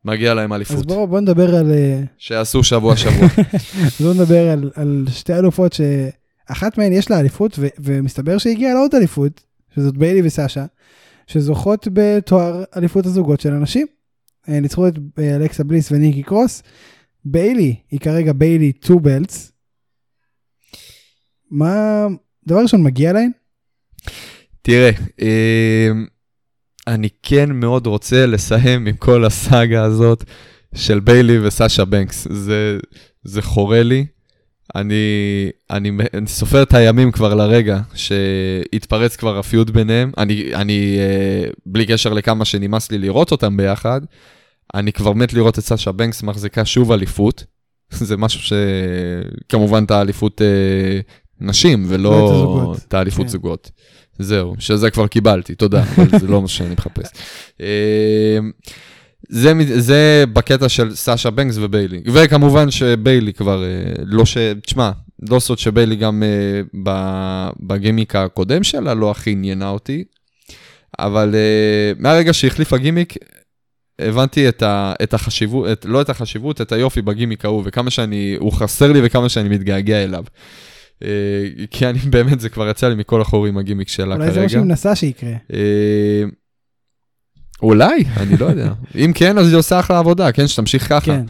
מגיע להם אז אליפות. בואו בוא נדבר על... אה, שיעשו שבוע שבוע. אז בואו נדבר על, על שתי אלופות שאחת מהן יש לה אליפות ו, ומסתבר שהגיעה לעוד אליפות, שזאת ביילי וסשה, שזוכות בתואר אליפות הזוגות של הנשים. אה, ניצחו את אה, אלכסה בליס וניקי קרוס. ביילי היא כרגע ביילי 2 בלטס. מה, דבר ראשון מגיע להן? תראה, אני כן מאוד רוצה לסיים עם כל הסאגה הזאת של ביילי וסאשה בנקס. זה, זה חורה לי. אני, אני, אני סופר את הימים כבר לרגע שהתפרץ כבר הפיוט ביניהם. אני, אני אה, בלי קשר לכמה שנמאס לי לראות אותם ביחד, אני כבר מת לראות את סאשה בנקס מחזיקה שוב אליפות. זה משהו שכמובן את האליפות אה, נשים, לא ולא. את האליפות כן. זוגות. זהו, שזה כבר קיבלתי, תודה, אבל זה לא מה שאני מחפש. אה, זה, זה בקטע של סאשה בנקס וביילי. וכמובן שביילי כבר, אה, לא ש... תשמע, לא סוד שביילי גם אה, בגימיק הקודם שלה לא הכי עניינה אותי, אבל אה, מהרגע שהחליפה גימיק, הבנתי את, ה, את החשיבות, את, לא את החשיבות, את היופי בגימיק ההוא, וכמה שאני, הוא חסר לי וכמה שאני מתגעגע אליו. אה, כי אני באמת, זה כבר יצא לי מכל החורים הגימיק שלה אולי זה כרגע. מה שהיא מנסה שיקרה. אה, אולי, אני לא יודע. אם כן, אז היא עושה אחלה עבודה, כן, שתמשיך ככה. כן.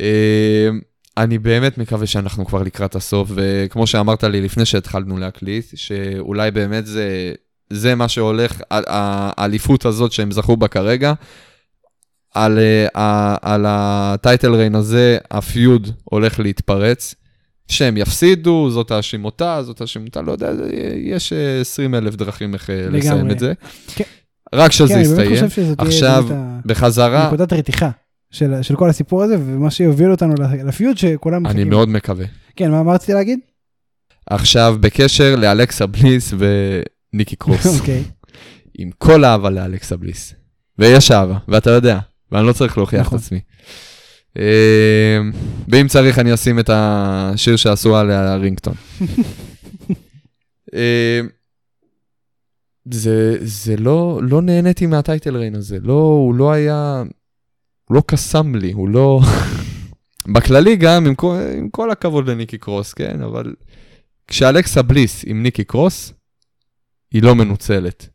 אה, אני באמת מקווה שאנחנו כבר לקראת הסוף, וכמו שאמרת לי לפני שהתחלנו להקליט, שאולי באמת זה, זה מה שהולך, האליפות הזאת שהם זכו בה כרגע, על, על הטייטל ריין הזה, הפיוד הולך להתפרץ. שהם יפסידו, זאת האשימותה, זאת האשימותה, לא יודע, יש 20 אלף דרכים איך אה, לסיים. את זה. כן. רק שזה כן, אני באמת יסתיים. חושב שזאת עכשיו, בחזרה, נקודת רתיחה של, של כל הסיפור הזה, ומה שיוביל אותנו לפיוט שכולם אני מחכים. מאוד מקווה. כן, מה, מה רציתי להגיד? עכשיו, בקשר לאלכסה בליס וניקי קרוס. אוקיי. עם כל אהבה לאלכסה בליס. ויש אהבה, ואתה יודע, ואני לא צריך להוכיח נכון. את עצמי. אה, ואם צריך, אני אשים את השיר שעשו עליה רינגטון. אה, זה, זה לא, לא נהניתי מהטייטל ריין הזה, לא, הוא לא היה, הוא לא קסם לי, הוא לא... בכללי גם, עם כל, עם כל הכבוד לניקי קרוס, כן, אבל כשאלכסה בליס עם ניקי קרוס, היא לא מנוצלת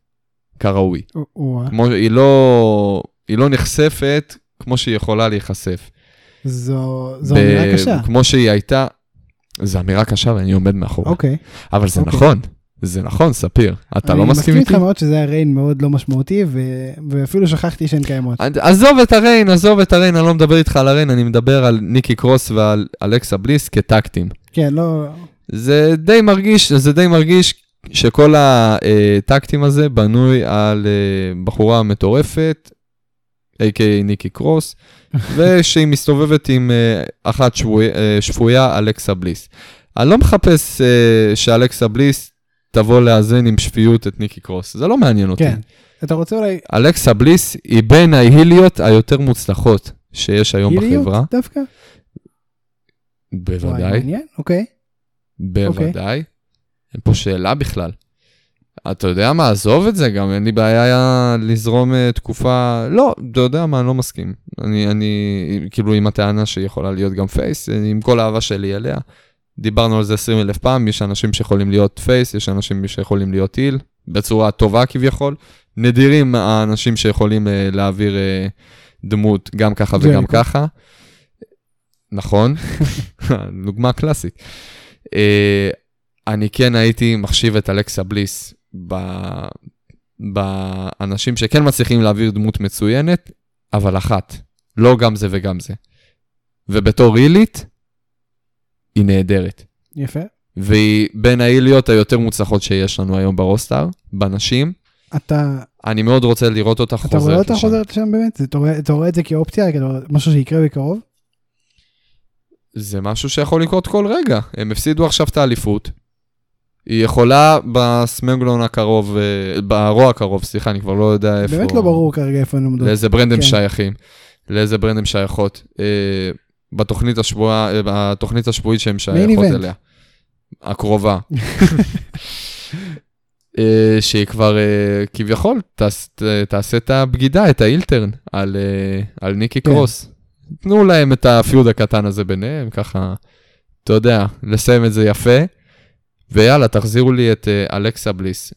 כראוי. או- או- כמו, היא, לא, היא לא נחשפת כמו שהיא יכולה להיחשף. זו זו ב- אמירה קשה. כמו שהיא הייתה, זו אמירה קשה ואני עומד מאחוריה. אוקיי. אבל זה אוקיי. נכון, זה נכון, ספיר. אתה לא אני מסכים איתי? איתך מאוד שזה היה ריין מאוד לא משמעותי, ו- ואפילו שכחתי שהן קיימות. עזוב את הריין, עזוב את הריין, אני לא מדבר איתך על הריין, אני מדבר על ניקי קרוס ועל אלכסה בליס כטקטים. כן, לא... זה די מרגיש, זה די מרגיש שכל הטקטים הזה בנוי על אה, בחורה מטורפת, a.k.a ניקי קרוס, ושהיא מסתובבת עם אה, אחת שבוי, אה, שפויה, אלכסה בליס. אני לא מחפש אה, שאלכסה בליס תבוא לאזן עם שפיות את ניקי קרוס, זה לא מעניין אותי. כן. אתה רוצה אולי... אלכסה בליס היא בין ההיליות היותר מוצלחות שיש היום היליות בחברה. דווקא? וואי, בוודאי, מעניין, אוקיי. בוודאי. אין פה שאלה בכלל. אתה יודע מה, עזוב את זה גם, אין לי בעיה לזרום אה, תקופה... לא, אתה יודע מה, אני לא מסכים. אני, אני, כאילו, עם הטענה שהיא יכולה להיות גם face, עם כל האהבה שלי אליה. דיברנו על זה 20 אלף פעם, יש אנשים שיכולים להיות face, יש אנשים שיכולים להיות heel, בצורה טובה כביכול. נדירים האנשים שיכולים אה, להעביר אה, דמות גם ככה וגם. ככה. נכון, דוגמה קלאסית. אני כן הייתי מחשיב את אלכסה בליס ב- באנשים שכן מצליחים להעביר דמות מצוינת, אבל אחת, לא גם זה וגם זה. ובתור הילית, היא נהדרת. יפה. והיא בין ההיליות היותר מוצלחות שיש לנו היום ברוסטאר, בנשים. אתה אני מאוד רוצה לראות אותה אתה רואה חוזרת אותה לשם. חוזרת לשם באמת? אתה רואה- אתה רואה את זה כאופציה, כאילו, משהו שיקרה בקרוב? זה משהו שיכול לקרות כל רגע. הם הפסידו עכשיו את האליפות. היא יכולה בסמקדאון הקרוב, אה, ב Raw הקרוב, סליחה, אני כבר לא יודע איפה... באמת לא ברור כרגע איפה הן עומדות. לאיזה brand הם כן. שייכים, לאיזה brand הם שייכות. אה, בתוכנית, השבוע, אה, בתוכנית השבועית שהן שייכות. אליה. הקרובה. שהיא כבר כביכול תעשה את הבגידה, את ה heel turn, על, על ניקי כן. קרוס. תנו להם את ה feud הקטן הזה ביניהם, ככה, אתה יודע, לסיים את זה יפה. ויאללה, תחזירו לי את אה, אלכסה בליס.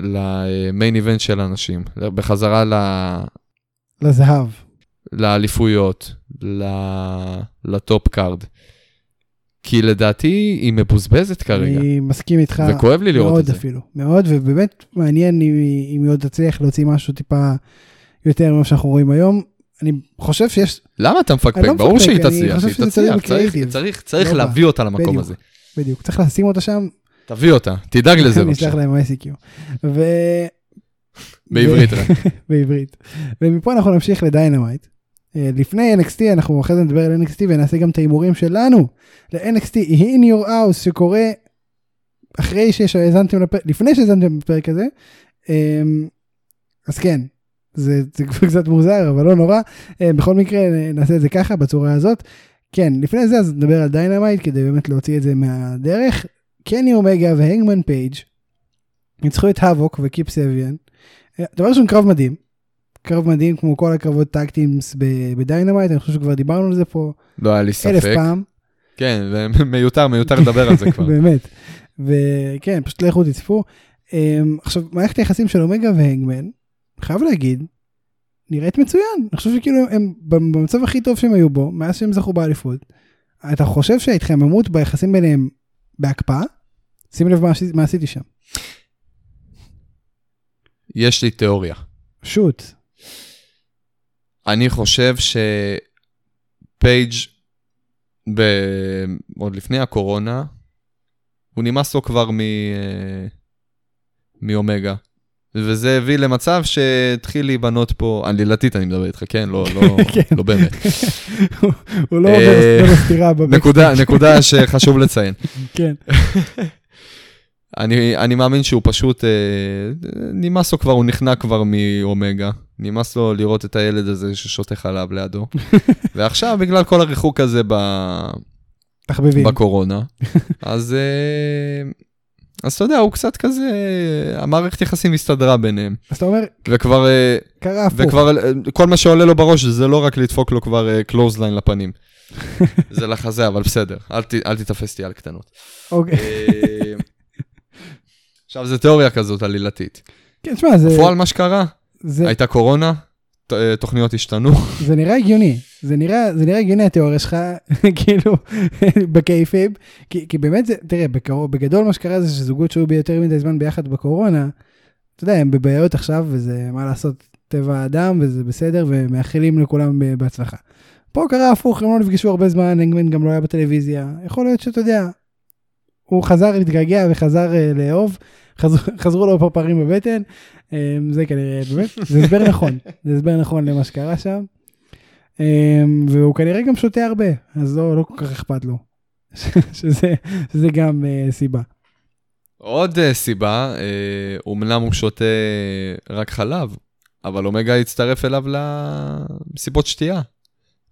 ל main event של אנשים, בחזרה ל... לזהב. לאליפויות, ל... ל top card. כי לדעתי היא מבוזבזת כרגע, אני מסכים איתך. וכואב לי לראות מאוד את זה. אפילו. מאוד, ובאמת מעניין אם היא עוד תצליח להוציא משהו טיפה יותר ממה שאנחנו רואים היום. אני חושב שיש, למה אתה מפקפק? לא ברור שהיא תצליח, חושב היא שזה תצליח. צריך- צריך לא להביא אותה למקום. הזה. בדיוק, צריך לשים אותה שם, תביא אותה, תדאג לזה בבקשה. להם ICQ. ו... בעברית רק. בעברית. ומפה אנחנו נמשיך ל-Dynamite. אה, לפני NXT אנחנו אחרי זה נדבר על NXT ונעשה גם את ההימורים שלנו ל-NXT in your house שקורה אחרי שהאזנתם לפרק, לפני שהאזנתם לפרק הזה. אמ, אז כן, זה, זה כבר קצת מוזר אבל לא נורא. אה, בכל מקרה נעשה את זה ככה בצורה הזאת. כן, לפני זה אז נדבר על דיינמייט כדי באמת להוציא את זה מהדרך. קני אומגה והנגמן פייג' ניצחו את הייבוק וקיפ סביאן. דבר ראשון קרב מדהים. קרב מדהים כמו כל הקרבות טאג טימס בדיינמייט, אני חושב שכבר דיברנו על זה פה לא היה לי אלף ספק. פעם, כן, ומיותר, מיותר לדבר על זה כבר. באמת. וכן, פשוט לכו תצפו. אמ, עכשיו, מערכת היחסים של אומגה והנגמן, חייב להגיד, נראית מצוין. אני חושב שכאילו הם במצב הכי טוב שהם היו בו, מאז שהם זכו באליפות. אתה חושב שההתחממות ביחסים ביניהם בהקפאה? שים לב מה מה עשיתי שם. יש לי תיאוריה. שוט. אני חושב שפייג' ב... עוד לפני הקורונה, הוא נמאס לו כבר מ... מאומגה. וזה הביא למצב שהתחיל להיבנות פה, עלילתית אני מדבר איתך, כן? לא, לא, כן. לא באמת. הוא לא אה, עובר עובר סתירה בבקסטייג'. נקודה, נקודה שחשוב לציין. כן. אני, אני מאמין שהוא פשוט, אה, נמאס לו כבר, הוא נכנע כבר מאומגה. נמאס לו לראות את הילד הזה ששותה חלב לידו. ועכשיו, בגלל כל הריחוק הזה ב, תחביבים. בקורונה, אז, אה, אז אתה יודע, הוא קצת כזה, המערכת יחסים הסתדרה ביניהם. אז אתה אומר, וכבר, אה, קרה הפוך. וכבר אה, כל מה שעולה לו בראש זה לא רק לדפוק לו כבר clothesline לפנים. זה לחזה, אבל בסדר, אל, ת, אל תתפס אותי על קטנות. אוקיי. אה, עכשיו, זה תיאוריה כזאת עלילתית. כן, תשמע, זה- בפועל מה שקרה, זה- הייתה קורונה, אה, תוכניות השתנו. זה נראה הגיוני, זה נראה, זה נראה הגיוני התיאוריה שלך, כאילו, בקייפיב, כי, כי באמת זה, תראה, בקרוב, בגדול מה שקרה זה שזוגות שהיו ביותר מדי זמן ביחד בקורונה, אתה יודע, הם בבעיות עכשיו, וזה מה לעשות, טבע האדם, וזה בסדר, ומאחלים לכולם בהצלחה. פה קרה הפוך, הם לא נפגשו הרבה זמן, אנגמן גם לא היה בטלוויזיה, יכול להיות שאתה יודע, הוא חזר להתגעגע וחזר uh, לאהוב, חזרו, חזרו לו פרפרים בבטן, um, זה כנראה, באמת, זה הסבר נכון, זה הסבר נכון למה שקרה שם. Um, והוא כנראה גם שותה הרבה, אז לא, לא כל כך אכפת לו, שזה, שזה גם uh, סיבה. עוד אה, סיבה, אה, אומנם הוא שותה רק חלב, אבל אומגה הצטרף אליו למסיבות שתייה,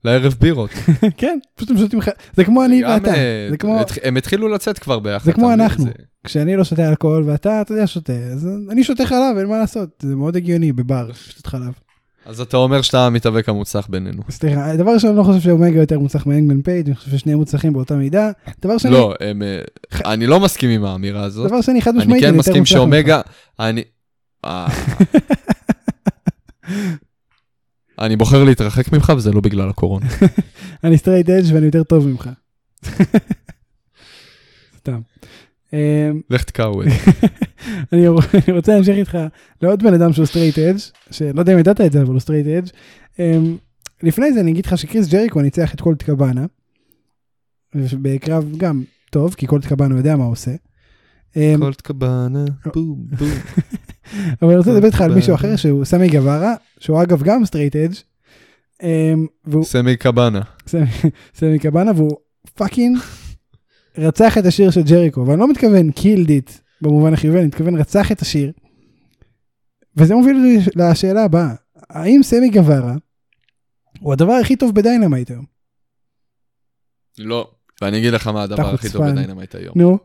לערב בירות. כן, פשוט הם שותים, ח... זה כמו אני ואתה, אה, זה כמו, הם התחילו לצאת כבר ביחד. זה כמו? אנחנו. כשאני לא שותה אלכוהול ואתה, אתה יודע, שותה, אז אני שותה חלב, אין מה לעשות, זה מאוד הגיוני בבר, לשתות חלב. אז אתה אומר שאתה המתאבק המוצלח בינינו. סליחה, דבר ראשון, אני לא חושב שאומגה יותר מוצלח מאנגמן פייג', אני חושב ששניהם מוצלחים באותה מידה. דבר שני, לא, הם, אה, אני לא מסכים עם האמירה הזאת. דבר שני, חד אני משמעית, כן יותר מסכים. שאומגה, אני... אני בוחר להתרחק ממך וזה לא בגלל הקורונה. אני straight edge ואני יותר טוב ממך. סתם. אמ, לך תקעו את רוצ- אני רוצה להמשיך איתך לעוד בן אדם שהוא straight edge, שלא יודע אם ידעת את זה, אבל הוא straight edge. אמ, לפני זה אני אגיד לך שקריס ג'ריקו ניצח את קולט קבאנה, בקרב גם טוב, כי קולט קבאנה יודע מה הוא עושה. אמ, קולט קבאנה, בום בום. אבל אני רוצה לדבר איתך על מישהו. אחר שהוא סמי גווארה, שהוא אגב גם straight edge, אמ, סמי קבאנה. סמי- קבאנה, והוא fucking רצח את השיר של ג'ריקו, ואני לא מתכוון killed it במובן החיובי, אני מתכוון רצח את השיר. וזה מוביל אותי לשאלה הבאה, האם סמי גווארה הוא הדבר הכי טוב בדיינמייט היום? לא. ואני אגיד לך מה הדבר הכי טוב. בדיינמייט היום. נו,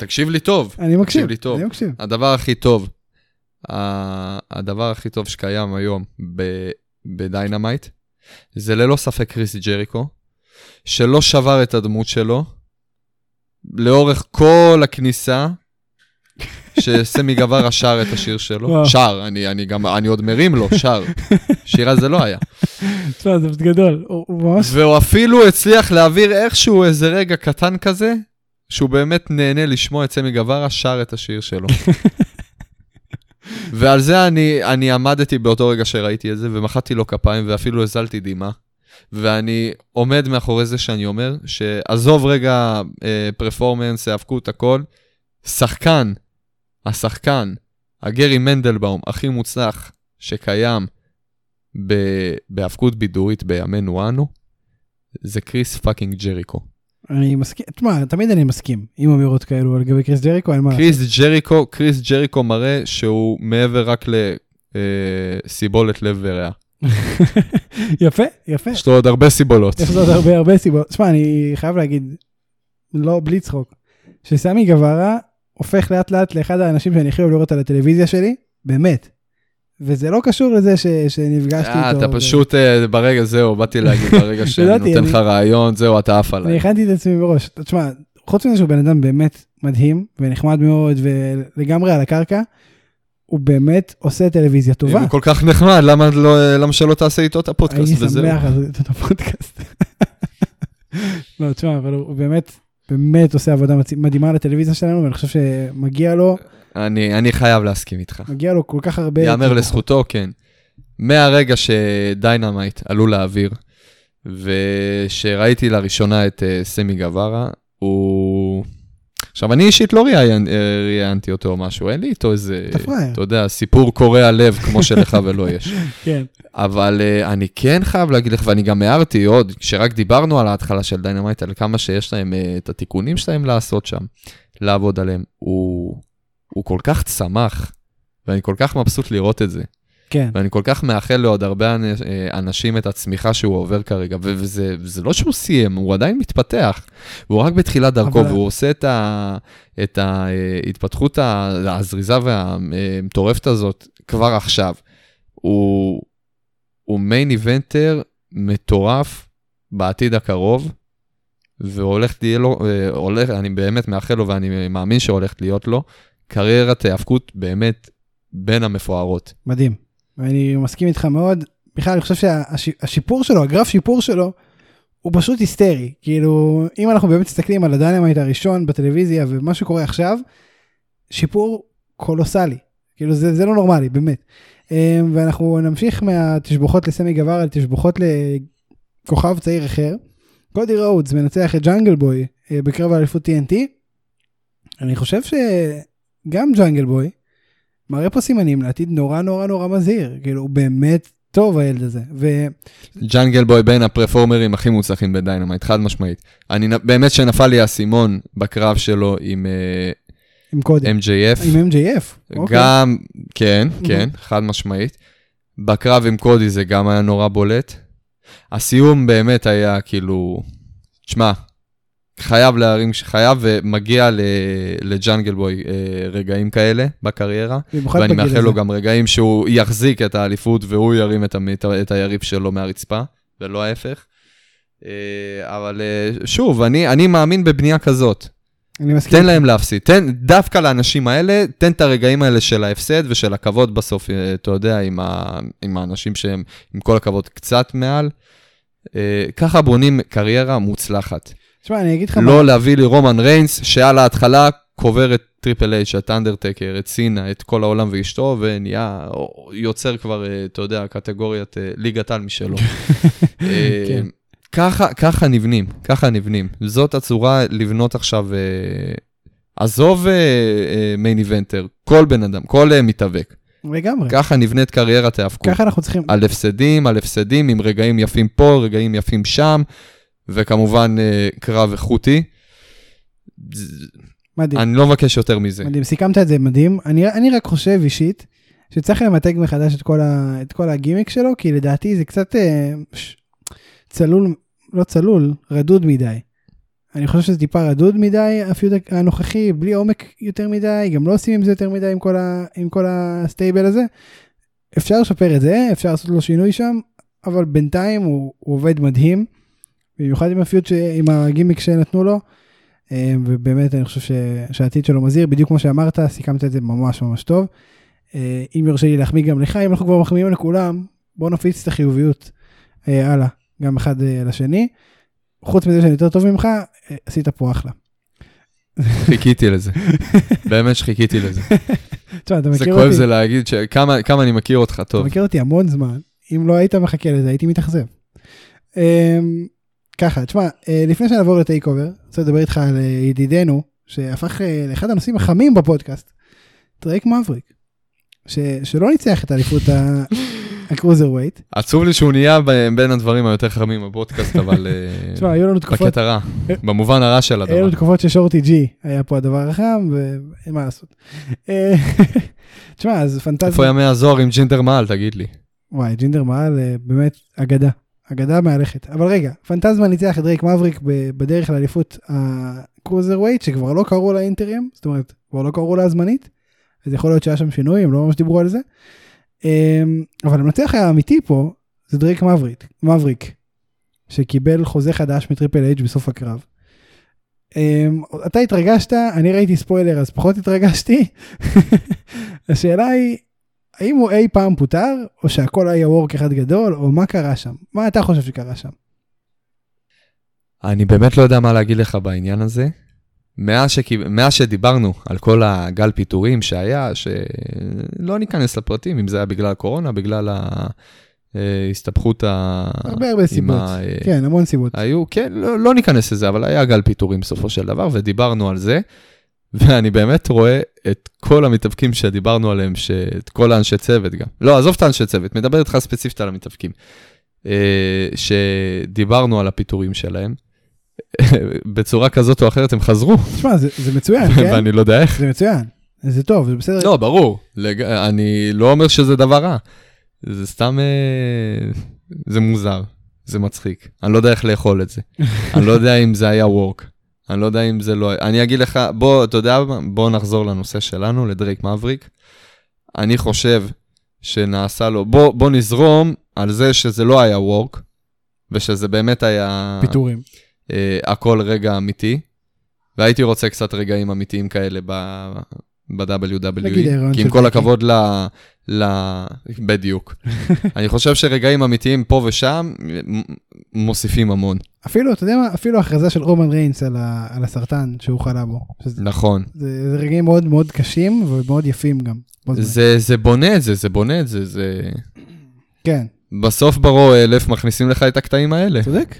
תקשיב לי טוב. אני מקשיב. אני מקשיב. הדבר הכי טוב, הדבר הכי טוב שקיים היום בדיינמייט, זה ללא ספק קריס ג'ריקו, שלא שבר את הדמות שלו, לאורך כל הכניסה, שסמי גווארה שר את השיר שלו. שר, אני, אני גם, אני עוד מרים לו, שר. שיר הזה לא היה. תשמע, זה פשוט גדול, הוא ממש... והוא אפילו הצליח להעביר איכשהו איזה רגע קטן כזה, שהוא באמת נהנה לשמוע את סמי גווארה שר את השיר שלו. ועל זה אני, אני עמדתי באותו רגע שראיתי את זה, ומחאתי לו כפיים, ואפילו הזלתי דמעה. ואני עומד מאחורי זה שאני אומר, שעזוב רגע אה, פרפורמנס, היאבקות, הכל, שחקן, השחקן, הגרי מנדלבאום, הכי מוצלח שקיים בהאבקות בידורית בימינו אנו, זה קריס fucking ג'ריקו. אני מסכים, תשמע, תמיד אני מסכים עם אמירות כאלו לגבי קריס ג'ריקו, אין מה לעשות. קריס ג'ריקו, קריס ג'ריקו מראה שהוא מעבר רק לסיבולת לב וריאה. יפה, יפה. יש לו עוד הרבה סיבולות. יש עוד הרבה הרבה סיבולות. תשמע, אני חייב להגיד, לא, בלי צחוק, שסמי גווארה הופך לאט לאט לאחד האנשים שאני הכי אוהב לראות על הטלוויזיה שלי, באמת. וזה לא קשור לזה ש, שנפגשתי אה, איתו. אתה ו- פשוט, אה, ברגע, זהו, באתי להגיד, ברגע שאני ידעתי, נותן אני- לך רעיון, זהו, אתה עף אני עליי. הכנתי את עצמי מראש. תשמע, חוץ מזה שהוא בן אדם באמת מדהים ונחמד מאוד ולגמרי על הקרקע, הוא באמת עושה טלוויזיה אם טובה. הוא כל כך נחמד, למה לא- למה שלא תעשה איתו את הפודקאסט הייתי וזהו? שמח לעשות את הפודקאסט. לא, תשמע, אבל הוא באמת, באמת עושה עבודה מדהימה על הטלוויזיה שלנו, ואני חושב שמגיע לו, אני אני חייב להסכים איתך. מגיע לו כל כך הרבה... יאמר לזכותו, כן. מהרגע שדיינמייט עלו לאוויר, ושראיתי לראשונה את אה, סמי גווארה, הוא... עכשיו, אני אישית לא אה, ראיינתי אותו או משהו, אין לי איתו איזה, אתה פראייר. אתה יודע, סיפור קורע לב כמו שלך ולא יש. כן, אבל אה, אני כן חייב להגיד לך, ואני גם הערתי עוד, כשרק דיברנו על ההתחלה של דיינמייט, על כמה שיש להם אה, את התיקונים שלהם לעשות שם, לעבוד עליהם, הוא, הוא כל כך צמח, ואני כל כך מבסוט לראות את זה. כן. ואני כל כך מאחל לעוד הרבה אה, אנשים את הצמיחה שהוא עובר כרגע, וזה לא שהוא סיים, הוא עדיין מתפתח. והוא רק בתחילת דרכו, אבל- והוא עושה את ה- את ההתפתחות ה- הזריזה והמטורפת הזאת כבר עכשיו. הוא, הוא main eventer מטורף בעתיד הקרוב, והולך להיות לו, אה, הולך, אני באמת מאחל לו ואני מאמין שהולכת להיות לו, קריירת היאבקות באמת בין המפוארות. מדהים. ואני מסכים איתך מאוד. בכלל, אני חושב שהשיפור שלו, הגרף שיפור שלו, הוא פשוט היסטרי. כאילו, אם אנחנו באמת מסתכלים על הדיינמייט הראשון בטלוויזיה ומה שקורה עכשיו, שיפור קולוסלי. כאילו, זה, זה לא נורמלי, באמת. אה, ואנחנו נמשיך מהתשבוכות לסמי גווארה לתשבוכות לכוכב צעיר אחר. קודי רודס מנצח את ג'אנגל בוי אה, בקרב האליפות TNT. אני חושב שגם ג'אנגל בוי מראה פה סימנים לעתיד נורא נורא נורא מזהיר. כאילו, הוא באמת טוב הילד הזה. ו... ג'אנגל בוי בין ה performers הכי מוצלחים בדיינמייט, חד משמעית. אני באמת שנפל לי האסימון בקרב שלו עם אה, עם קודי. MJF. עם MJF. אוקיי. גם, כן, כן, חד משמעית. בקרב עם קודי זה גם היה נורא בולט. הסיום באמת היה כאילו, תשמע, חייב להרים, חייב ומגיע ל- לג'אנגל בוי אה, רגעים כאלה בקריירה, ואני מאחל. לו גם רגעים שהוא יחזיק את האליפות והוא ירים את, המ- את היריב שלו מהרצפה, ולא ההפך. אה, אבל אה, שוב, אני, אני מאמין בבנייה כזאת. אני מסכים. תן להם להפסיד, תן, דווקא לאנשים האלה, תן את הרגעים האלה של ההפסד ושל הכבוד בסוף, אה, אתה יודע, עם, ה, עם האנשים שהם, עם כל הכבוד, קצת מעל. אה, ככה בונים קריירה מוצלחת. תשמע, אני אגיד לך מה. לא להביא לי רומן ריינס, שעל ההתחלה קובר את טריפל אייץ', את אנדרטקר, את סינה, את כל העולם ואשתו, ונהיה, יוצר כבר, אה, אתה יודע, קטגוריית אה, ליגת על משלו. אה, כן. ככה, ככה נבנים, ככה נבנים. זאת הצורה לבנות עכשיו, עזוב מיין איבנטר, כל בן אדם, כל מתאבק. לגמרי. ככה נבנית קריירת האבקות. ככה אנחנו צריכים, על הפסדים, על הפסדים, עם רגעים יפים פה, רגעים יפים שם, וכמובן אה, קרב איכותי. מדהים, אני לא מבקש יותר מזה. מדהים, סיכמת את זה מדהים. אני, אני רק חושב אישית, שצריך למתג מחדש את כל, ה, את כל הגימיק שלו, כי לדעתי זה קצת אה, ש, צלול, לא צלול, רדוד מדי. אני חושב שזה טיפה רדוד מדי, ה feud הנוכחי, בלי עומק יותר מדי, גם לא עושים עם זה יותר מדי עם כל, ה, עם כל ה stable הזה. אפשר לשפר את זה, אפשר לעשות לו שינוי שם, אבל בינתיים הוא, הוא עובד מדהים, במיוחד עם ה feud, ש, עם הגימיק שנתנו לו, אה, ובאמת אני חושב ש, שהעתיד שלו מזהיר, בדיוק כמו שאמרת, סיכמת את זה ממש ממש טוב. אה, אם יורשה לי להחמיא גם לך, אם אנחנו כבר מחמיאים לכולם, בואו נפיץ את החיוביות אה, הלאה, גם אחד אה, לשני. חוץ מזה שאני יותר טוב ממך, עשית פה אחלה. חיכיתי לזה. באמת שחיכיתי לזה. תשמע, אתה זה מכיר כואב אותי, זה להגיד שכמה כמה אני מכיר אותך אתה טוב. מכיר אותי המון זמן, אם לא היית מחכה לזה הייתי מתאכזב. ככה, תשמע, אה, לפני שנעבור ל TakeOver, אני רוצה לדבר איתך על אה, ידידנו, שהפך אה, לאחד הנושאים החמים בפודקאסט, דרייק מאבריק, ש- שלא ניצח את האליפות ה- ה cruiserweight. עצוב לי שהוא נהיה בין הדברים היותר חמים בפודקאסט, אבל תשמע, היו לנו תקופות בקטע רע, במובן הרע של היו לנו הדבר. תקופות ששורטי ג'י היה פה הדבר החם ואין מה לעשות. תשמע, אז איפה פנטזיה, ימי הזוהר עם ג'ינדר מהאל, תגיד לי. וואי, ג'ינדר מהאל באמת אגדה, אגדה מהלכת. אבל רגע, פנטזמה ניצח את דרייק מאבריק בדרך לאליפות ה cruiserweight, שכבר לא קראו לה interim, זאת אומרת, כבר לא קראו לה הזמנית, אז יכול להיות שהיה שם שינוי, הם לא ממש דיברו על זה. אה, אבל המנצח האמיתי פה זה דרייק מאבריק, מאבריק, שקיבל חוזה חדש מטריפל אייץ' בסוף הקרב. Um, אתה התרגשת, אני ראיתי ספוילר אז פחות התרגשתי. השאלה היא, האם הוא אי פעם פוטר, או שהכל היה וורק אחד גדול, או מה קרה שם? מה אתה חושב שקרה שם? אני באמת לא יודע מה להגיד לך בעניין הזה. מאז, שקיב... מאז שדיברנו על כל הגל פיטורים שהיה, שלא ניכנס לפרטים, אם זה היה בגלל הקורונה, בגלל ההסתבכות ה... הרבה הרבה סיבות. ה- כן, המון סיבות. היו, כן, לא, לא ניכנס לזה, אבל היה גל פיטורים בסופו של דבר, ודיברנו על זה, ואני באמת רואה את כל המתאבקים שדיברנו עליהם, ש... את כל האנשי צוות גם. לא, עזוב את האנשי צוות, מדבר איתך ספציפית על המתאבקים. אה, שדיברנו על הפיטורים שלהם, בצורה כזאת או אחרת הם חזרו, תשמע, זה, זה מצוין, כן? ואני לא יודע איך. זה מצוין. זה טוב, זה בסדר. לא, ברור, לג... אני לא אומר שזה דבר רע. זה סתם, אה, זה מוזר, זה מצחיק. אני לא יודע איך לאכול את זה. אני לא יודע אם זה היה וורק. אני לא יודע אם זה לא... אני אגיד לך, בוא, אתה יודע? בוא נחזור לנושא שלנו, לדרייק מבריק. אני חושב שנעשה לו, בוא, בוא נזרום על זה שזה לא היה וורק, ושזה באמת היה... פיטורים. אה, הכל רגע אמיתי, והייתי רוצה קצת רגעים אמיתיים כאלה ב- ב-WWE. כי עם כל בקי. הכבוד ל... ל... בדיוק. אני חושב שרגעים אמיתיים פה ושם מוסיפים המון. אפילו, אתה יודע מה, אפילו הכרזה של רומן ריינס על, ה, על הסרטן שהוא חלה בו. שזה, נכון. זה, זה רגעים מאוד מאוד קשים ומאוד יפים גם. זה, זה בונה את זה, זה בונה את זה, זה... כן, בסוף ברו אלף מכניסים לך את הקטעים האלה, צודק,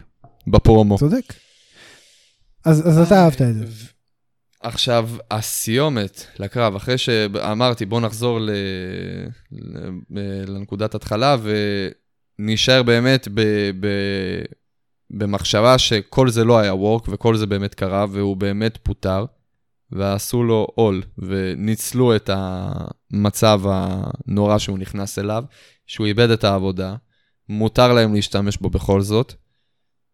בפרומו. צודק. אז, אז אתה אהבת את זה. עכשיו, הסיומת לקרב, אחרי שאמרתי, בוא נחזור ל... ל... לנקודת התחלה ונשאר באמת ב... ב... במחשבה שכל זה לא היה וורק וכל זה באמת קרה והוא באמת פוטר, ועשו לו עול וניצלו את המצב הנורא שהוא נכנס אליו, שהוא איבד את העבודה, מותר להם להשתמש בו בכל זאת.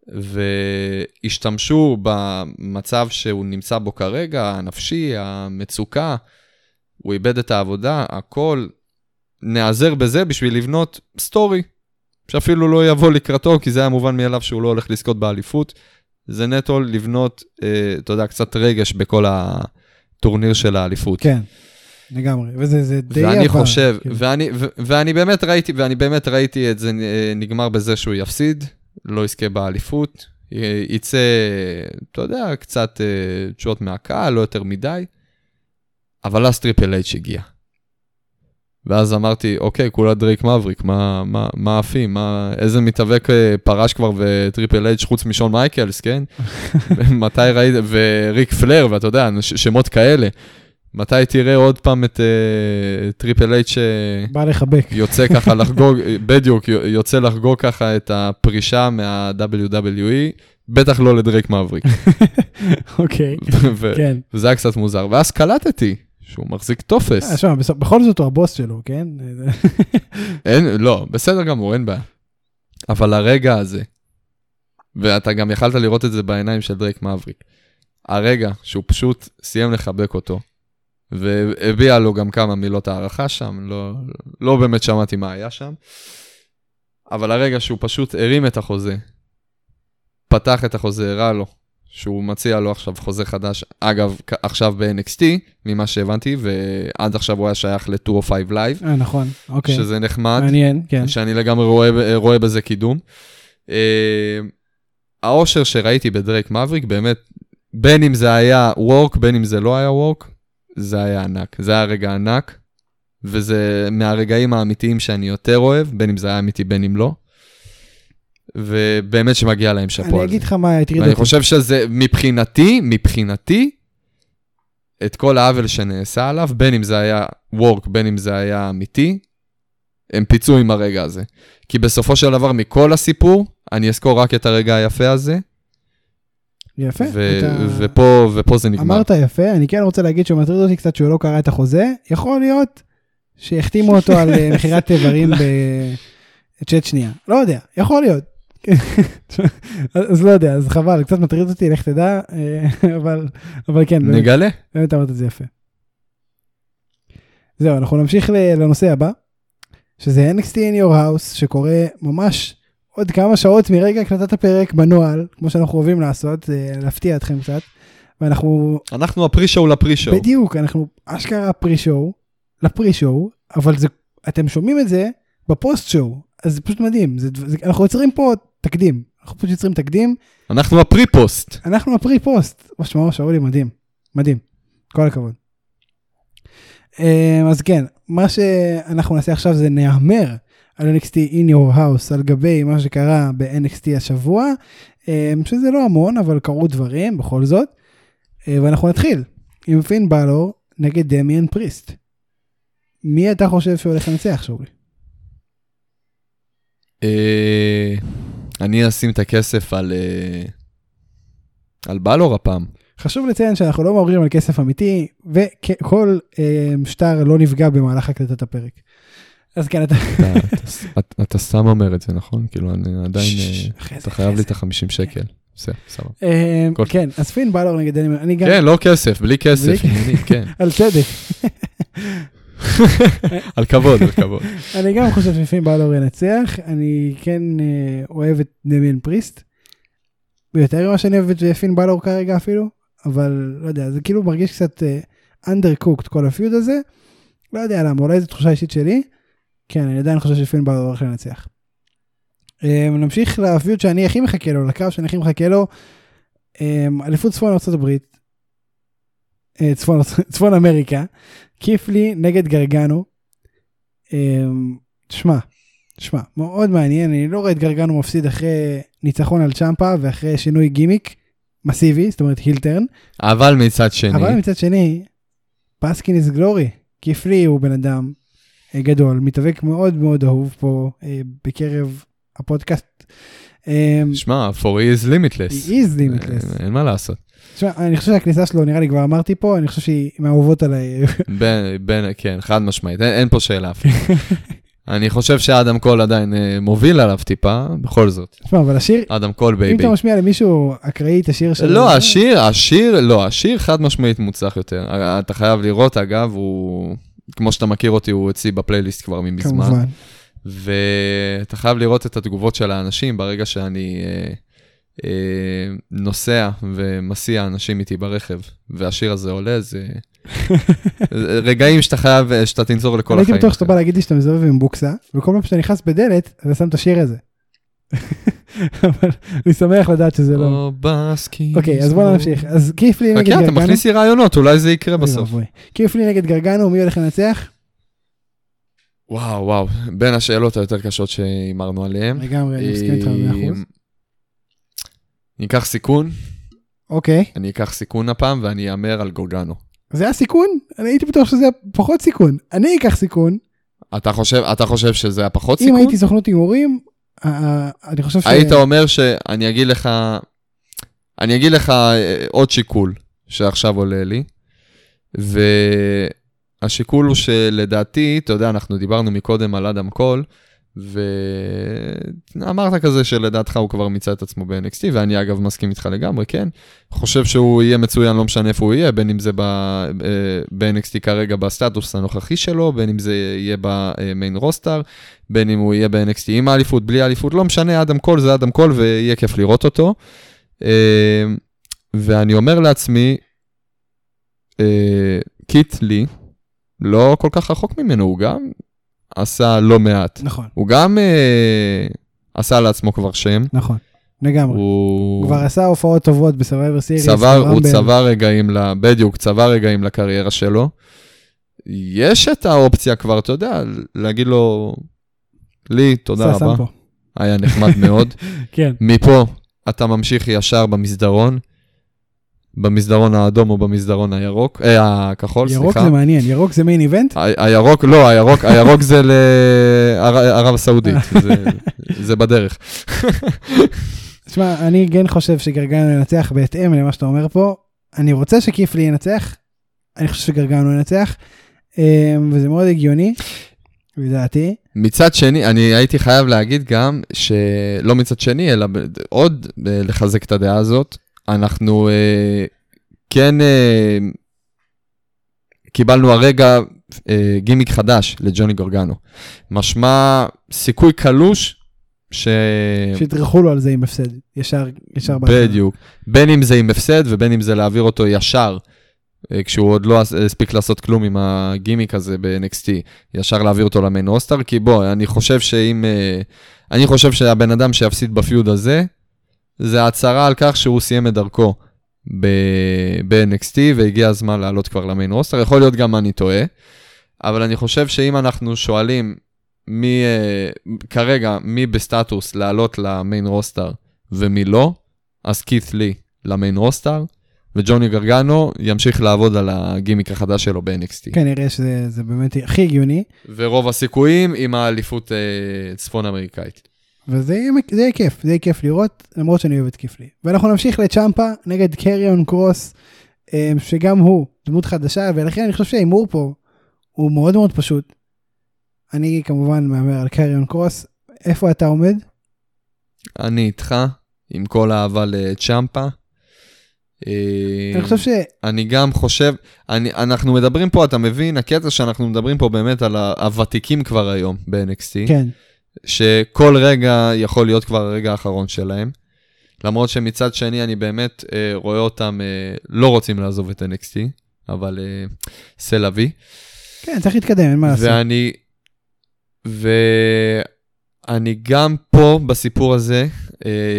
והשתמשו במצב שהוא נמצא בו כרגע, הנפשי, המצוקה, הוא איבד את העבודה, הכל, נעזר בזה בשביל לבנות סטורי, שאפילו לא יבוא לקראתו, כי זה היה מובן מאליו שהוא לא הולך לזכות באליפות. זה נטו לבנות, אה, אתה יודע, קצת רגש בכל הטורניר של האליפות. כן, לגמרי. וזה זה די ואני עבר, חושב, כאילו. ואני, ו- ואני באמת ראיתי, ואני באמת ראיתי את זה אה, נגמר בזה שהוא יפסיד, לא יזכה באליפות, יצא, אתה יודע, קצת אה, תשואות מהקהל, לא יותר מדי, אבל אז טריפל אייץ' הגיע. ואז אמרתי, אוקיי, כולה דרייק מאבריק, מה, מה, מה עפים, מה, איזה מתאבק אה, פרש כבר וטריפל אייץ' חוץ משון מייקלס, כן? מתי ראית, וריק פלר, ואתה יודע, ש- שמות כאלה. מתי תראה עוד פעם את אה, טריפל אייץ' בא לחבק. יוצא ככה לחגוג, בדיוק, יוצא לחגוג ככה את הפרישה מה-WWE, בטח לא לדרייק מאבריק. אוקיי, כן. וזה היה קצת מוזר. ואז קלטתי שהוא מחזיק אה, טופס. שמע, בסוף- בכל זאת הוא הבוס שלו, כן? אין, לא, בסדר גמור, אין בעיה. אבל הרגע הזה, ואתה גם יכלת לראות את זה בעיניים של דרייק מאבריק, הרגע שהוא פשוט סיים לחבק אותו, והביע לו גם כמה מילות הערכה שם, לא, לא באמת שמעתי מה היה שם, אבל הרגע שהוא פשוט הרים את החוזה, פתח את החוזה, הראה לו שהוא מציע לו עכשיו חוזה חדש, אגב, עכשיו ב-NXT, ממה שהבנתי, ועד עכשיו הוא היה שייך ל-205 Live, אה, נכון, אוקיי. שזה נחמד. מעניין, כן. שאני לגמרי רואה, רואה בזה קידום. אה, האושר שראיתי בדרייק מבריק, באמת, בין אם זה היה וורק, בין אם זה לא היה וורק, זה היה ענק. זה היה רגע ענק, וזה מהרגעים האמיתיים שאני יותר אוהב, בין אם זה היה אמיתי, בין אם לא. ובאמת שמגיע להם שאפו אני על זה. אגיד לך מה הטריד ואני אותי. חושב שזה, מבחינתי, מבחינתי, את כל העוול שנעשה עליו, בין אם זה היה וורק, בין אם זה היה אמיתי, הם פיצו עם הרגע הזה. כי בסופו של דבר, מכל הסיפור, אני אזכור רק את הרגע היפה הזה, יפה. ו- אתה- ופה, ופה זה נגמר. אמרת יפה, אני כן רוצה להגיד שהוא מטריד אותי קצת שהוא לא קרא את החוזה, יכול להיות שהחתימו אותו על אה, מכירת איברים בצ'אט שנייה, לא יודע, יכול להיות. אז לא יודע, אז חבל, קצת מטריד אותי, לך תדע, אה, אבל, אבל כן, נגלה. באמת אמרת את זה יפה. זהו, אנחנו נמשיך לנושא הבא, שזה NXT in your house, שקורה ממש עוד כמה שעות מרגע הקלטת הפרק בנוהל, כמו שאנחנו אוהבים לעשות, אה, להפתיע אתכם קצת, ואנחנו אנחנו ה pre-show ל pre-show. בדיוק, אנחנו אשכרה pre-show, ל pre-show, אבל זה, אתם שומעים את זה ב post-show, אז זה פשוט מדהים, זה, זה, אנחנו יוצרים פה תקדים, אנחנו פשוט יוצרים תקדים, אנחנו ה pre-post. אנחנו ה pre-post, ממש שאולי מדהים, מדהים, כל הכבוד. אמ, אז כן, מה שאנחנו נעשה עכשיו זה נהמר על NXT In Your House על גבי מה שקרה ב-NXT השבוע, אמ, שזה לא המון, אבל קרו דברים בכל זאת, אה, ואנחנו נתחיל עם פין בלור נגד דמיאן פריסט. מי אתה חושב שהולך לנצח שאולי? אני אשים את הכסף על... אה, על בלור הפעם. חשוב לציין שאנחנו לא מעוררים על כסף אמיתי, וכל אה, שטר לא נפגע במהלך הקלטת הפרק. אז כן, אתה... אתה- סתם אומר את זה, נכון? כאילו, אני עדיין... אה, אתה חייב לי. את ה-50 שקל. בסדר, סבבה. כן, אז פין בלור נגד. כן, לא כסף, בלי כסף, כן. על צדק. על כבוד, על כבוד. אני גם חושב שפין בלור ינצח, אני כן אה, אוהב את דמיאן פריסט. יותר ממה שאני אוהב את פין בלור כרגע אפילו, אבל לא יודע, זה כאילו מרגיש קצת undercooked כל הפיוד הזה. לא יודע למה, אולי זו תחושה אישית שלי. כן, אני עדיין חושב שפין בלור הולך לנצח. אה, נמשיך לפיוד שאני הכי מחכה לו, לקרב שאני הכי מחכה לו. אה, אליפות צפון. אה, צפון, צפון אמריקה. קיפלי נגד גרגנו. אמ, תשמע, תשמע, מאוד מעניין, אני לא רואה את גרגנו מפסיד אחרי ניצחון על צ'מפה ואחרי שינוי גימיק מסיבי, זאת אומרת הילטרן, אבל מצד שני, אבל מצד שני, bask in his glory, קית' לי הוא בן אדם אה, גדול, מתאבק מאוד מאוד אהוב פה אה, בקרב הפודקאסט. שמע, for he is limitless. he is limitless. אין מה לעשות. תשמע, אני חושב שהכניסה שלו, נראה לי כבר אמרתי פה, אני חושב שהיא מהאהובות עליי. בין, בין, כן, חד משמעית, אין, אין פה שאלה אפילו. אני חושב שאדם קול עדיין אה, מוביל עליו טיפה, בכל זאת. תשמע, אבל השיר, אדם קול אם bay bay. אתה משמיע למישהו אקראי את השיר שלו, לא, השיר, השיר, לא, השיר חד משמעית מוצלח יותר. אתה חייב לראות, אגב, הוא, כמו שאתה מכיר אותי, הוא אצלי בפלייליסט כבר מזמן. כמובן. ואתה חייב לראות את התגובות של האנשים ברגע שאני אה, אה, אה, נוסע ומסיע אנשים איתי ברכב, והשיר הזה עולה, זה... רגעים שאתה חייב, אה, שאתה תנצור לכל החיים. הייתי בטוח שאתה בא להגיד לי שאתה מזובב עם בוקסה, וכל פעם שאתה נכנס בדלת, אתה שם את השיר הזה. אבל אני שמח לדעת שזה לא... אוקיי, אז בוא נמשיך. אז קיפלי נגד אוקיי, גרגנו. אתה מכניס לי רעיונות, אולי זה יקרה בסוף. קיפלי נגד גרגנו, מי הולך לנצח? וואו, וואו, בין השאלות היותר קשות שהימרנו עליהן. לגמרי, אני מסכים איתך 100%. אני אקח סיכון. אוקיי. Okay. אני אקח סיכון הפעם ואני אאמר על גורגנו. זה הסיכון? אני הייתי בטוח שזה פחות סיכון. אני אקח סיכון. אתה חושב, אתה חושב שזה הפחות סיכון? אם הייתי סוכנות הימורים, אה, אה, אני חושב היית ש... היית אומר שאני אגיד לך, אני אגיד לך אה, עוד שיקול שעכשיו עולה לי, והשיקול הוא שלדעתי, אתה יודע, אנחנו דיברנו מקודם על אדם קול, ואמרת כזה שלדעתך הוא כבר מיצה את עצמו ב-NXT, ואני אגב מסכים איתך לגמרי, כן? חושב שהוא יהיה מצוין, לא משנה איפה הוא יהיה, בין אם זה אה, ב-NXT כרגע בסטטוס הנוכחי שלו, בין אם זה יהיה ב main roster, בין אם הוא יהיה ב-NXT עם האליפות, בלי האליפות, לא משנה, אדם קול זה אדם קול, ויהיה כיף לראות אותו. אה, ואני אומר לעצמי, אה, קית' לי, לא כל כך רחוק ממנו, הוא גם עשה לא מעט. נכון, הוא גם אה, עשה לעצמו כבר שם. נכון, לגמרי. הוא הוא כבר עשה הופעות טובות ב Survivor Series. צבר, הוא צבר רגעים, ל... בדיוק, צבר רגעים לקריירה שלו. יש את האופציה כבר, אתה יודע, להגיד לו, לי, תודה רבה, היה נחמד מאוד. כן, מפה אתה ממשיך ישר במסדרון, במסדרון האדום או במסדרון הירוק, אה, הכחול, ירוק סליחה. זה מעניין, ירוק זה Main Event? ה- הירוק, לא, הירוק, הירוק זה לערב הסעודית, זה, זה בדרך. תשמע, אני כן חושב שגרגנו ינצח בהתאם למה שאתה אומר פה. אני רוצה שקיפלי ינצח, אני חושב שגרגנו ינצח, אה, וזה מאוד הגיוני, לדעתי. מצד שני, אני הייתי חייב להגיד גם, שלא מצד שני, אלא עוד אה, לחזק את הדעה הזאת, אנחנו אה, כן אה, קיבלנו הרגע אה, גימיק חדש לג'וני גורגנו. משמע סיכוי קלוש ש... שיטרחו לו על זה עם הפסד, ישר, ישר בהתחלה. בדיוק. בין אם זה עם הפסד ובין אם זה להעביר אותו ישר, אה, כשהוא עוד לא הספיק לעשות כלום עם הגימיק הזה ב-NXT, ישר להעביר אותו למיין רוסטר, כי בוא, אני חושב שאם... אה, אני חושב שהבן אדם שיפסיד בפיוד הזה, זה הצהרה על כך שהוא סיים את דרכו ב-NXT, והגיע הזמן לעלות כבר ל main roster. יכול להיות גם אני טועה, אבל אני חושב שאם אנחנו שואלים מי, אה, כרגע, מי בסטטוס לעלות ל main roster ומי לא, אז קית' לי ל main roster, וג'וני גרגנו ימשיך לעבוד על הגימיק החדש שלו ב-NXT. כנראה שזה זה באמת הכי הגיוני, ורוב הסיכויים עם האליפות אה, צפון אמריקאית. וזה יהיה, זה יהיה כיף, זה יהיה כיף לראות, למרות שאני אוהב את קית' לי. ואנחנו נמשיך לצ'מפה נגד קריון קרוס, אה, שגם הוא דמות חדשה, ולכן אני חושב שההימור פה הוא מאוד מאוד פשוט. אני כמובן מהמר על קריון קרוס, איפה אתה עומד? אני איתך, עם כל האהבה לצ'מפה. אה, אני חושב ש... אני גם חושב, אני, אנחנו מדברים פה, אתה מבין, הקטע שאנחנו מדברים פה באמת על הוותיקים כבר היום ב-NXT, כן, שכל רגע יכול להיות כבר הרגע האחרון שלהם. למרות שמצד שני אני באמת אה, רואה אותם אה, לא רוצים לעזוב את NXT, אבל אה, סלווי. כן, צריך להתקדם, אין מה לעשות. ואני, ואני גם פה בסיפור הזה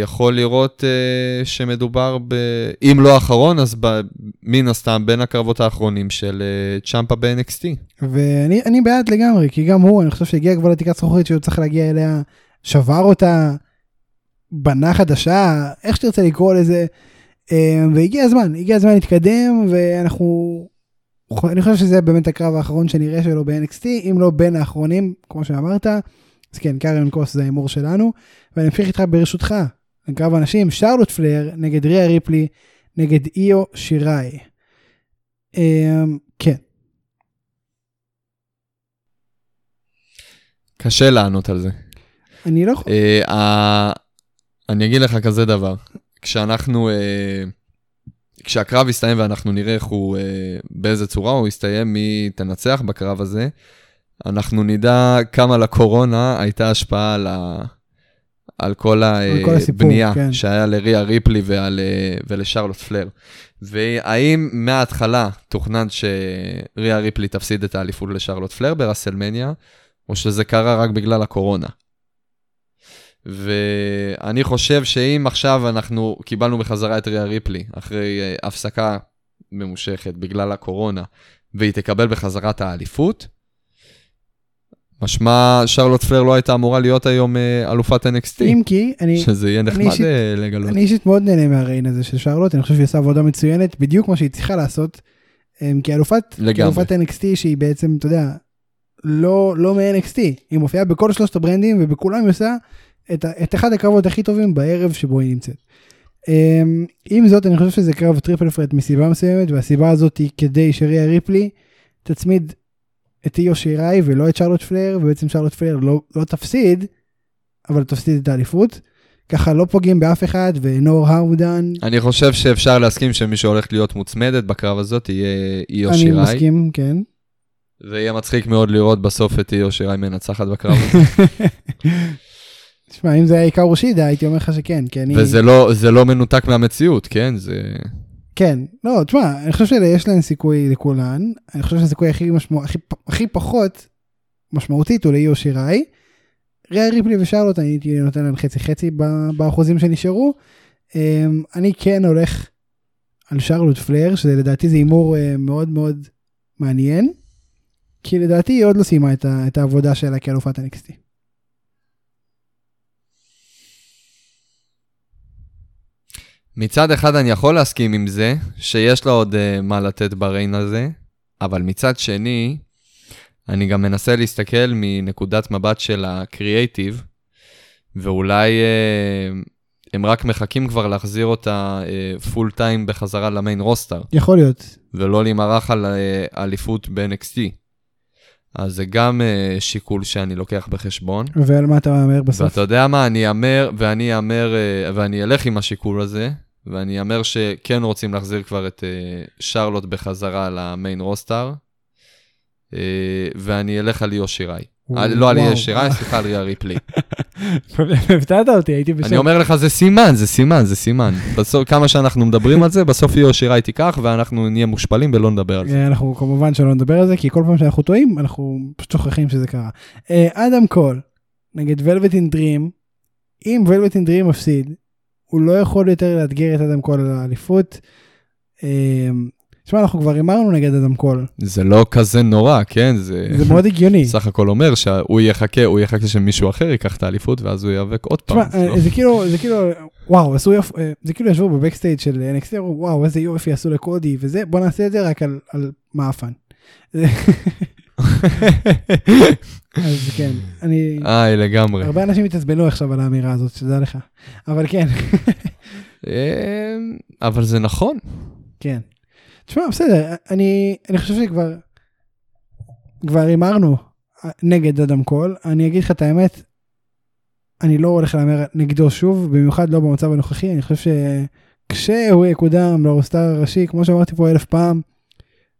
יכול לראות אה, שמדובר ב... אם לא האחרון, אז ב, מן הסתם בין הקרבות האחרונים של אה, צ'מפה ב-NXT. ואני אני בעד לגמרי, כי גם הוא, אני חושב שהגיע כבר לתקרת זכוכית שהוא צריך להגיע אליה, שבר אותה, בנה חדשה, איך שתרצה לקרוא לזה, אה, והגיע הזמן, הגיע הזמן להתקדם, ואנחנו, אני חושב שזה באמת הקרב האחרון שנראה שלו ב-NXT, אם לא בין האחרונים, כמו שאמרת, אז כן, קאריון קוס זה ההימור שלנו, ואני אמשיך איתך ברשותך, לקרב הנשים, שרלוט פלר נגד ריה ריפלי, נגד איו שיראי. אה, כן. קשה לענות על זה. אני לא... אה, ה- אני אגיד לך כזה דבר, כשאנחנו, אה, כשהקרב יסתיים ואנחנו נראה איך הוא, אה, באיזה צורה הוא יסתיים, מי תנצח בקרב הזה, אנחנו נדע כמה לקורונה הייתה השפעה על, ה, על כל הבנייה כן. שהיה לריה ריפלי ועל, אה, ולשרלוט פלר. והאם מההתחלה תוכנן שריה ריפלי תפסיד את האליפות לשרלוט פלר ברסלמניה, או שזה קרה רק בגלל הקורונה? ואני חושב שאם עכשיו אנחנו קיבלנו בחזרה את ריה ריפלי, אחרי uh, הפסקה ממושכת בגלל הקורונה, והיא תקבל בחזרה את האליפות, משמע שרלוט פלר לא הייתה אמורה להיות היום uh, אלופת NXT, אם כי, אני, שזה יהיה נחמד אישית- אה, לגלות. אני אישית מאוד נהנה מהריין הזה של שרלוט, אני חושב שהיא עושה עבודה מצוינת, בדיוק מה שהיא צריכה לעשות. אמ, כאלופת, לגמרי. כאלופת NXT שהיא בעצם, אתה יודע, לא, לא מ-NXT, היא מופיעה בכל שלושת הברנדים ובכולם היא עושה את, את אחד הקרבות הכי טובים בערב שבו היא נמצאת. אמ, עם זאת, אני חושב שזה קרב triple threat מסיבה מסוימת, והסיבה הזאת היא כדי שריה ריפלי תצמיד את איו שיראי ולא את שרלוט פלר, ובעצם שרלוט פלר לא, לא תפסיד, אבל תפסיד את האליפות. ככה לא פוגעים באף אחד, ונור האודן, אני חושב שאפשר להסכים שמי שהולך להיות מוצמדת בקרב הזאת יהיה איו אני שיראי. מסכים, כן. ויהיה מצחיק מאוד לראות בסוף את איו שיראי מנצחת בקרב הזה. תשמע, אם זה היה עיקר אושידה, הייתי אומר לך שכן, כי אני... וזה לא, זה לא מנותק מהמציאות, כן? זה... כן, לא, תשמע, אני חושב שיש להן סיכוי לכולן, אני חושב שהסיכוי הכי, משמע... הכי, הכי פחות משמעותית הוא לאיו שיראי. ריאה ריפלי ושרלוט אני הייתי נותן להם חצי חצי באחוזים שנשארו. אמ, אני כן הולך על שרלוט פלר, שלדעתי זה הימור אה, מאוד מאוד מעניין, כי לדעתי היא עוד לא סיימה את, את העבודה שלה כאלופת NXT. מצד אחד אני יכול להסכים עם זה, שיש לה עוד uh, מה לתת בריין הזה, אבל מצד שני, אני גם מנסה להסתכל מנקודת מבט של הקריאייטיב, ואולי אה, הם רק מחכים כבר להחזיר אותה full אה, time בחזרה ל main roster, יכול להיות. ולא להימרח על אה, אליפות ב-NXT. אז זה גם אה, שיקול שאני לוקח בחשבון. ועל מה אתה אומר בסוף? ואתה יודע מה, אני אהמר, ואני אהמר, אה, ואני אלך עם השיקול הזה, ואני אהמר שכן רוצים להחזיר כבר את אה, שרלוט בחזרה ל main roster, אה, ואני אלך על איו שיראי. אה, לא על. איו שיראי, סליחה, על ריה ריפלי. הפתעת אותי, הייתי בשוק. אני אומר לך, זה סימן, זה סימן, זה סימן. בסוף, כמה שאנחנו מדברים על זה, בסוף איו שיראי תיקח, ואנחנו נהיה מושפלים ולא נדבר על זה. אנחנו כמובן שלא נדבר על זה, כי כל פעם שאנחנו טועים, אנחנו פשוט שוכחים שזה קרה. אדם קול, נגד ולווטין דרים, אם ולווטין דרים מפסיד, הוא לא יכול יותר לאתגר את אדם קול על האליפות. תשמע, אנחנו כבר הימרנו נגד אדם קול, זה לא כזה נורא, כן? זה... זה מאוד הגיוני. סך הכל אומר שהוא יחכה, הוא יחכה שמישהו אחר ייקח את האליפות, ואז הוא ייאבק עוד פעם. תשמע, זה לא- אה, זה כאילו, זה כאילו, וואו, עשו יופי, אה, זה כאילו ישבו בבקסטייג' של NXT, וואו, איזה יופי עשו לקודי וזה, בוא נעשה את זה רק על, על מעפן. אז כן, אני, איי, לגמרי. הרבה אנשים התעצבנו עכשיו על האמירה הזאת, שתדע לך. אבל כן, אה, אבל זה נכון. כן. תשמע, בסדר, אני, אני חושב שכבר, כבר הימרנו נגד אדם קול. אני אגיד לך את האמת, אני לא הולך להמר נגדו שוב, במיוחד לא במצב הנוכחי. אני חושב שכשהוא יקודם לרוסטר הראשי, כמו שאמרתי פה אלף פעם,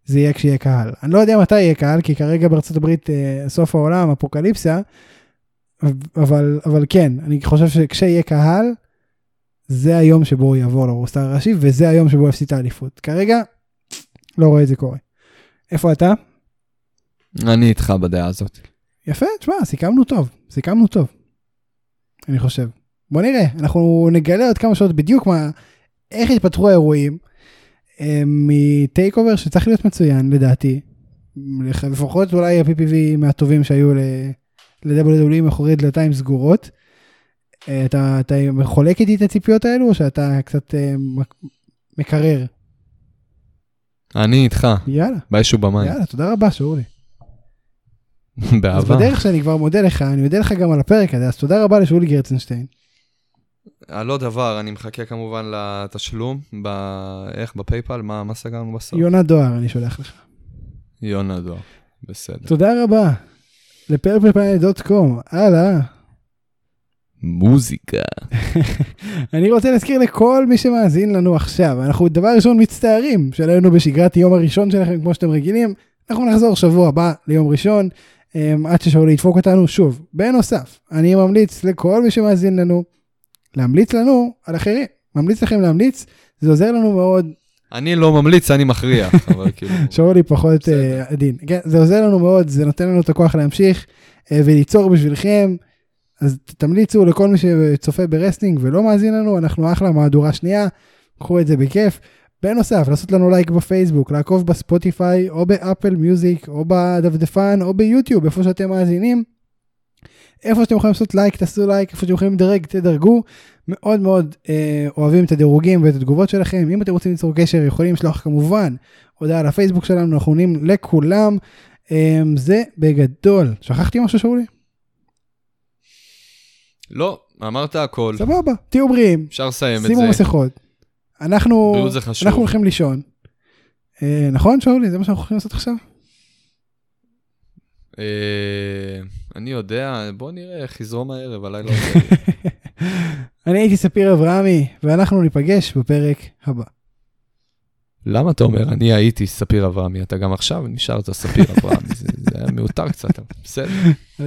זה יהיה כשיהיה קהל. אני לא יודע מתי יהיה קהל, כי כרגע בארצות הברית אה, סוף העולם, אפוקליפסה, אבל, אבל כן, אני חושב שכשיהיה קהל, זה היום שבו הוא יעבור לרוסטר הראשי, וזה היום שבו הוא יפסיד את האליפות. כרגע, לא רואה את זה קורה. איפה אתה? אני איתך בדעה הזאת. יפה, תשמע, סיכמנו טוב, סיכמנו טוב. אני חושב. בוא נראה, אנחנו נגלה עוד כמה שעות בדיוק מה, איך התפתחו האירועים מטייק אובר שצריך להיות מצוין לדעתי. לפחות אולי ה-PPV מהטובים שהיו ל-WWE מאחורי דלתיים סגורות. אה, אתה, אתה חולק איתי את הציפיות האלו או שאתה קצת אה, מק- מקרר? אני איתך, יאללה, באש ובמים. יאללה, תודה רבה שאולי. אז באהבה. בדרך שאני כבר מודה לך, אני מודה לך גם על הפרק הזה, אז תודה רבה לשאולי גרצנשטיין. על לא דבר, אני מחכה כמובן לתשלום. ב... איך? בפייפל? מה מה סגרנו בסוף? יונה דואר אני שולח לך. יונה דואר. בסדר. תודה רבה. לפרפלפלנט.קום, הלאה. מוזיקה. אני רוצה להזכיר לכל מי שמאזין לנו עכשיו, אנחנו דבר ראשון מצטערים שלא היינו בשגרת יום הראשון שלכם כמו שאתם רגילים, אנחנו נחזור שבוע הבא ליום ראשון, אמ, עד ששאולי ידפוק אותנו שוב. בנוסף, אני ממליץ לכל מי שמאזין לנו, להמליץ לנו על אחרים. ממליץ לכם להמליץ, זה עוזר לנו מאוד, אני לא ממליץ, אני מכריע. אבל כאילו... שאולי פחות. אה, עדין. כן, זה עוזר לנו מאוד, זה נותן לנו את הכוח להמשיך אה, וליצור בשבילכם. אז תמליצו לכל מי שצופה ב wrestling ולא מאזין לנו, אנחנו אחלה מהדורה שנייה, קחו את זה בכיף. בנוסף, לעשות לנו לייק בפייסבוק, לעקוב בספוטיפיי, או באפל מיוזיק, או בדפדפן, או ביוטיוב, איפה שאתם מאזינים. איפה שאתם יכולים לעשות לייק, תעשו לייק, איפה שאתם יכולים לדרג, תדרגו. מאוד מאוד אה, אוהבים את הדירוגים ואת התגובות שלכם. אם אתם רוצים ליצור קשר, יכולים לשלוח כמובן הודעה לפייסבוק שלנו, אנחנו עונים לכולם. אמ, זה בגדול. שכחתי משהו שאולי? לא, אמרת הכל, סבבה, תהיו בריאים, אפשר לסיים את שימו זה. מסכות. אנחנו. אנחנו הולכים לישון. אה, נכון שאולי? זה מה שאנחנו הולכים לעשות עכשיו? אה, אני יודע, בוא נראה איך יזרום הערב, הלילה הזה. אני הייתי ספיר אברהמי, ואנחנו ניפגש בפרק הבא. למה אתה אומר, אני הייתי ספיר אברהמי, אתה גם עכשיו נשארת ספיר אברהמי, זה היה מיותר קצת, בסדר.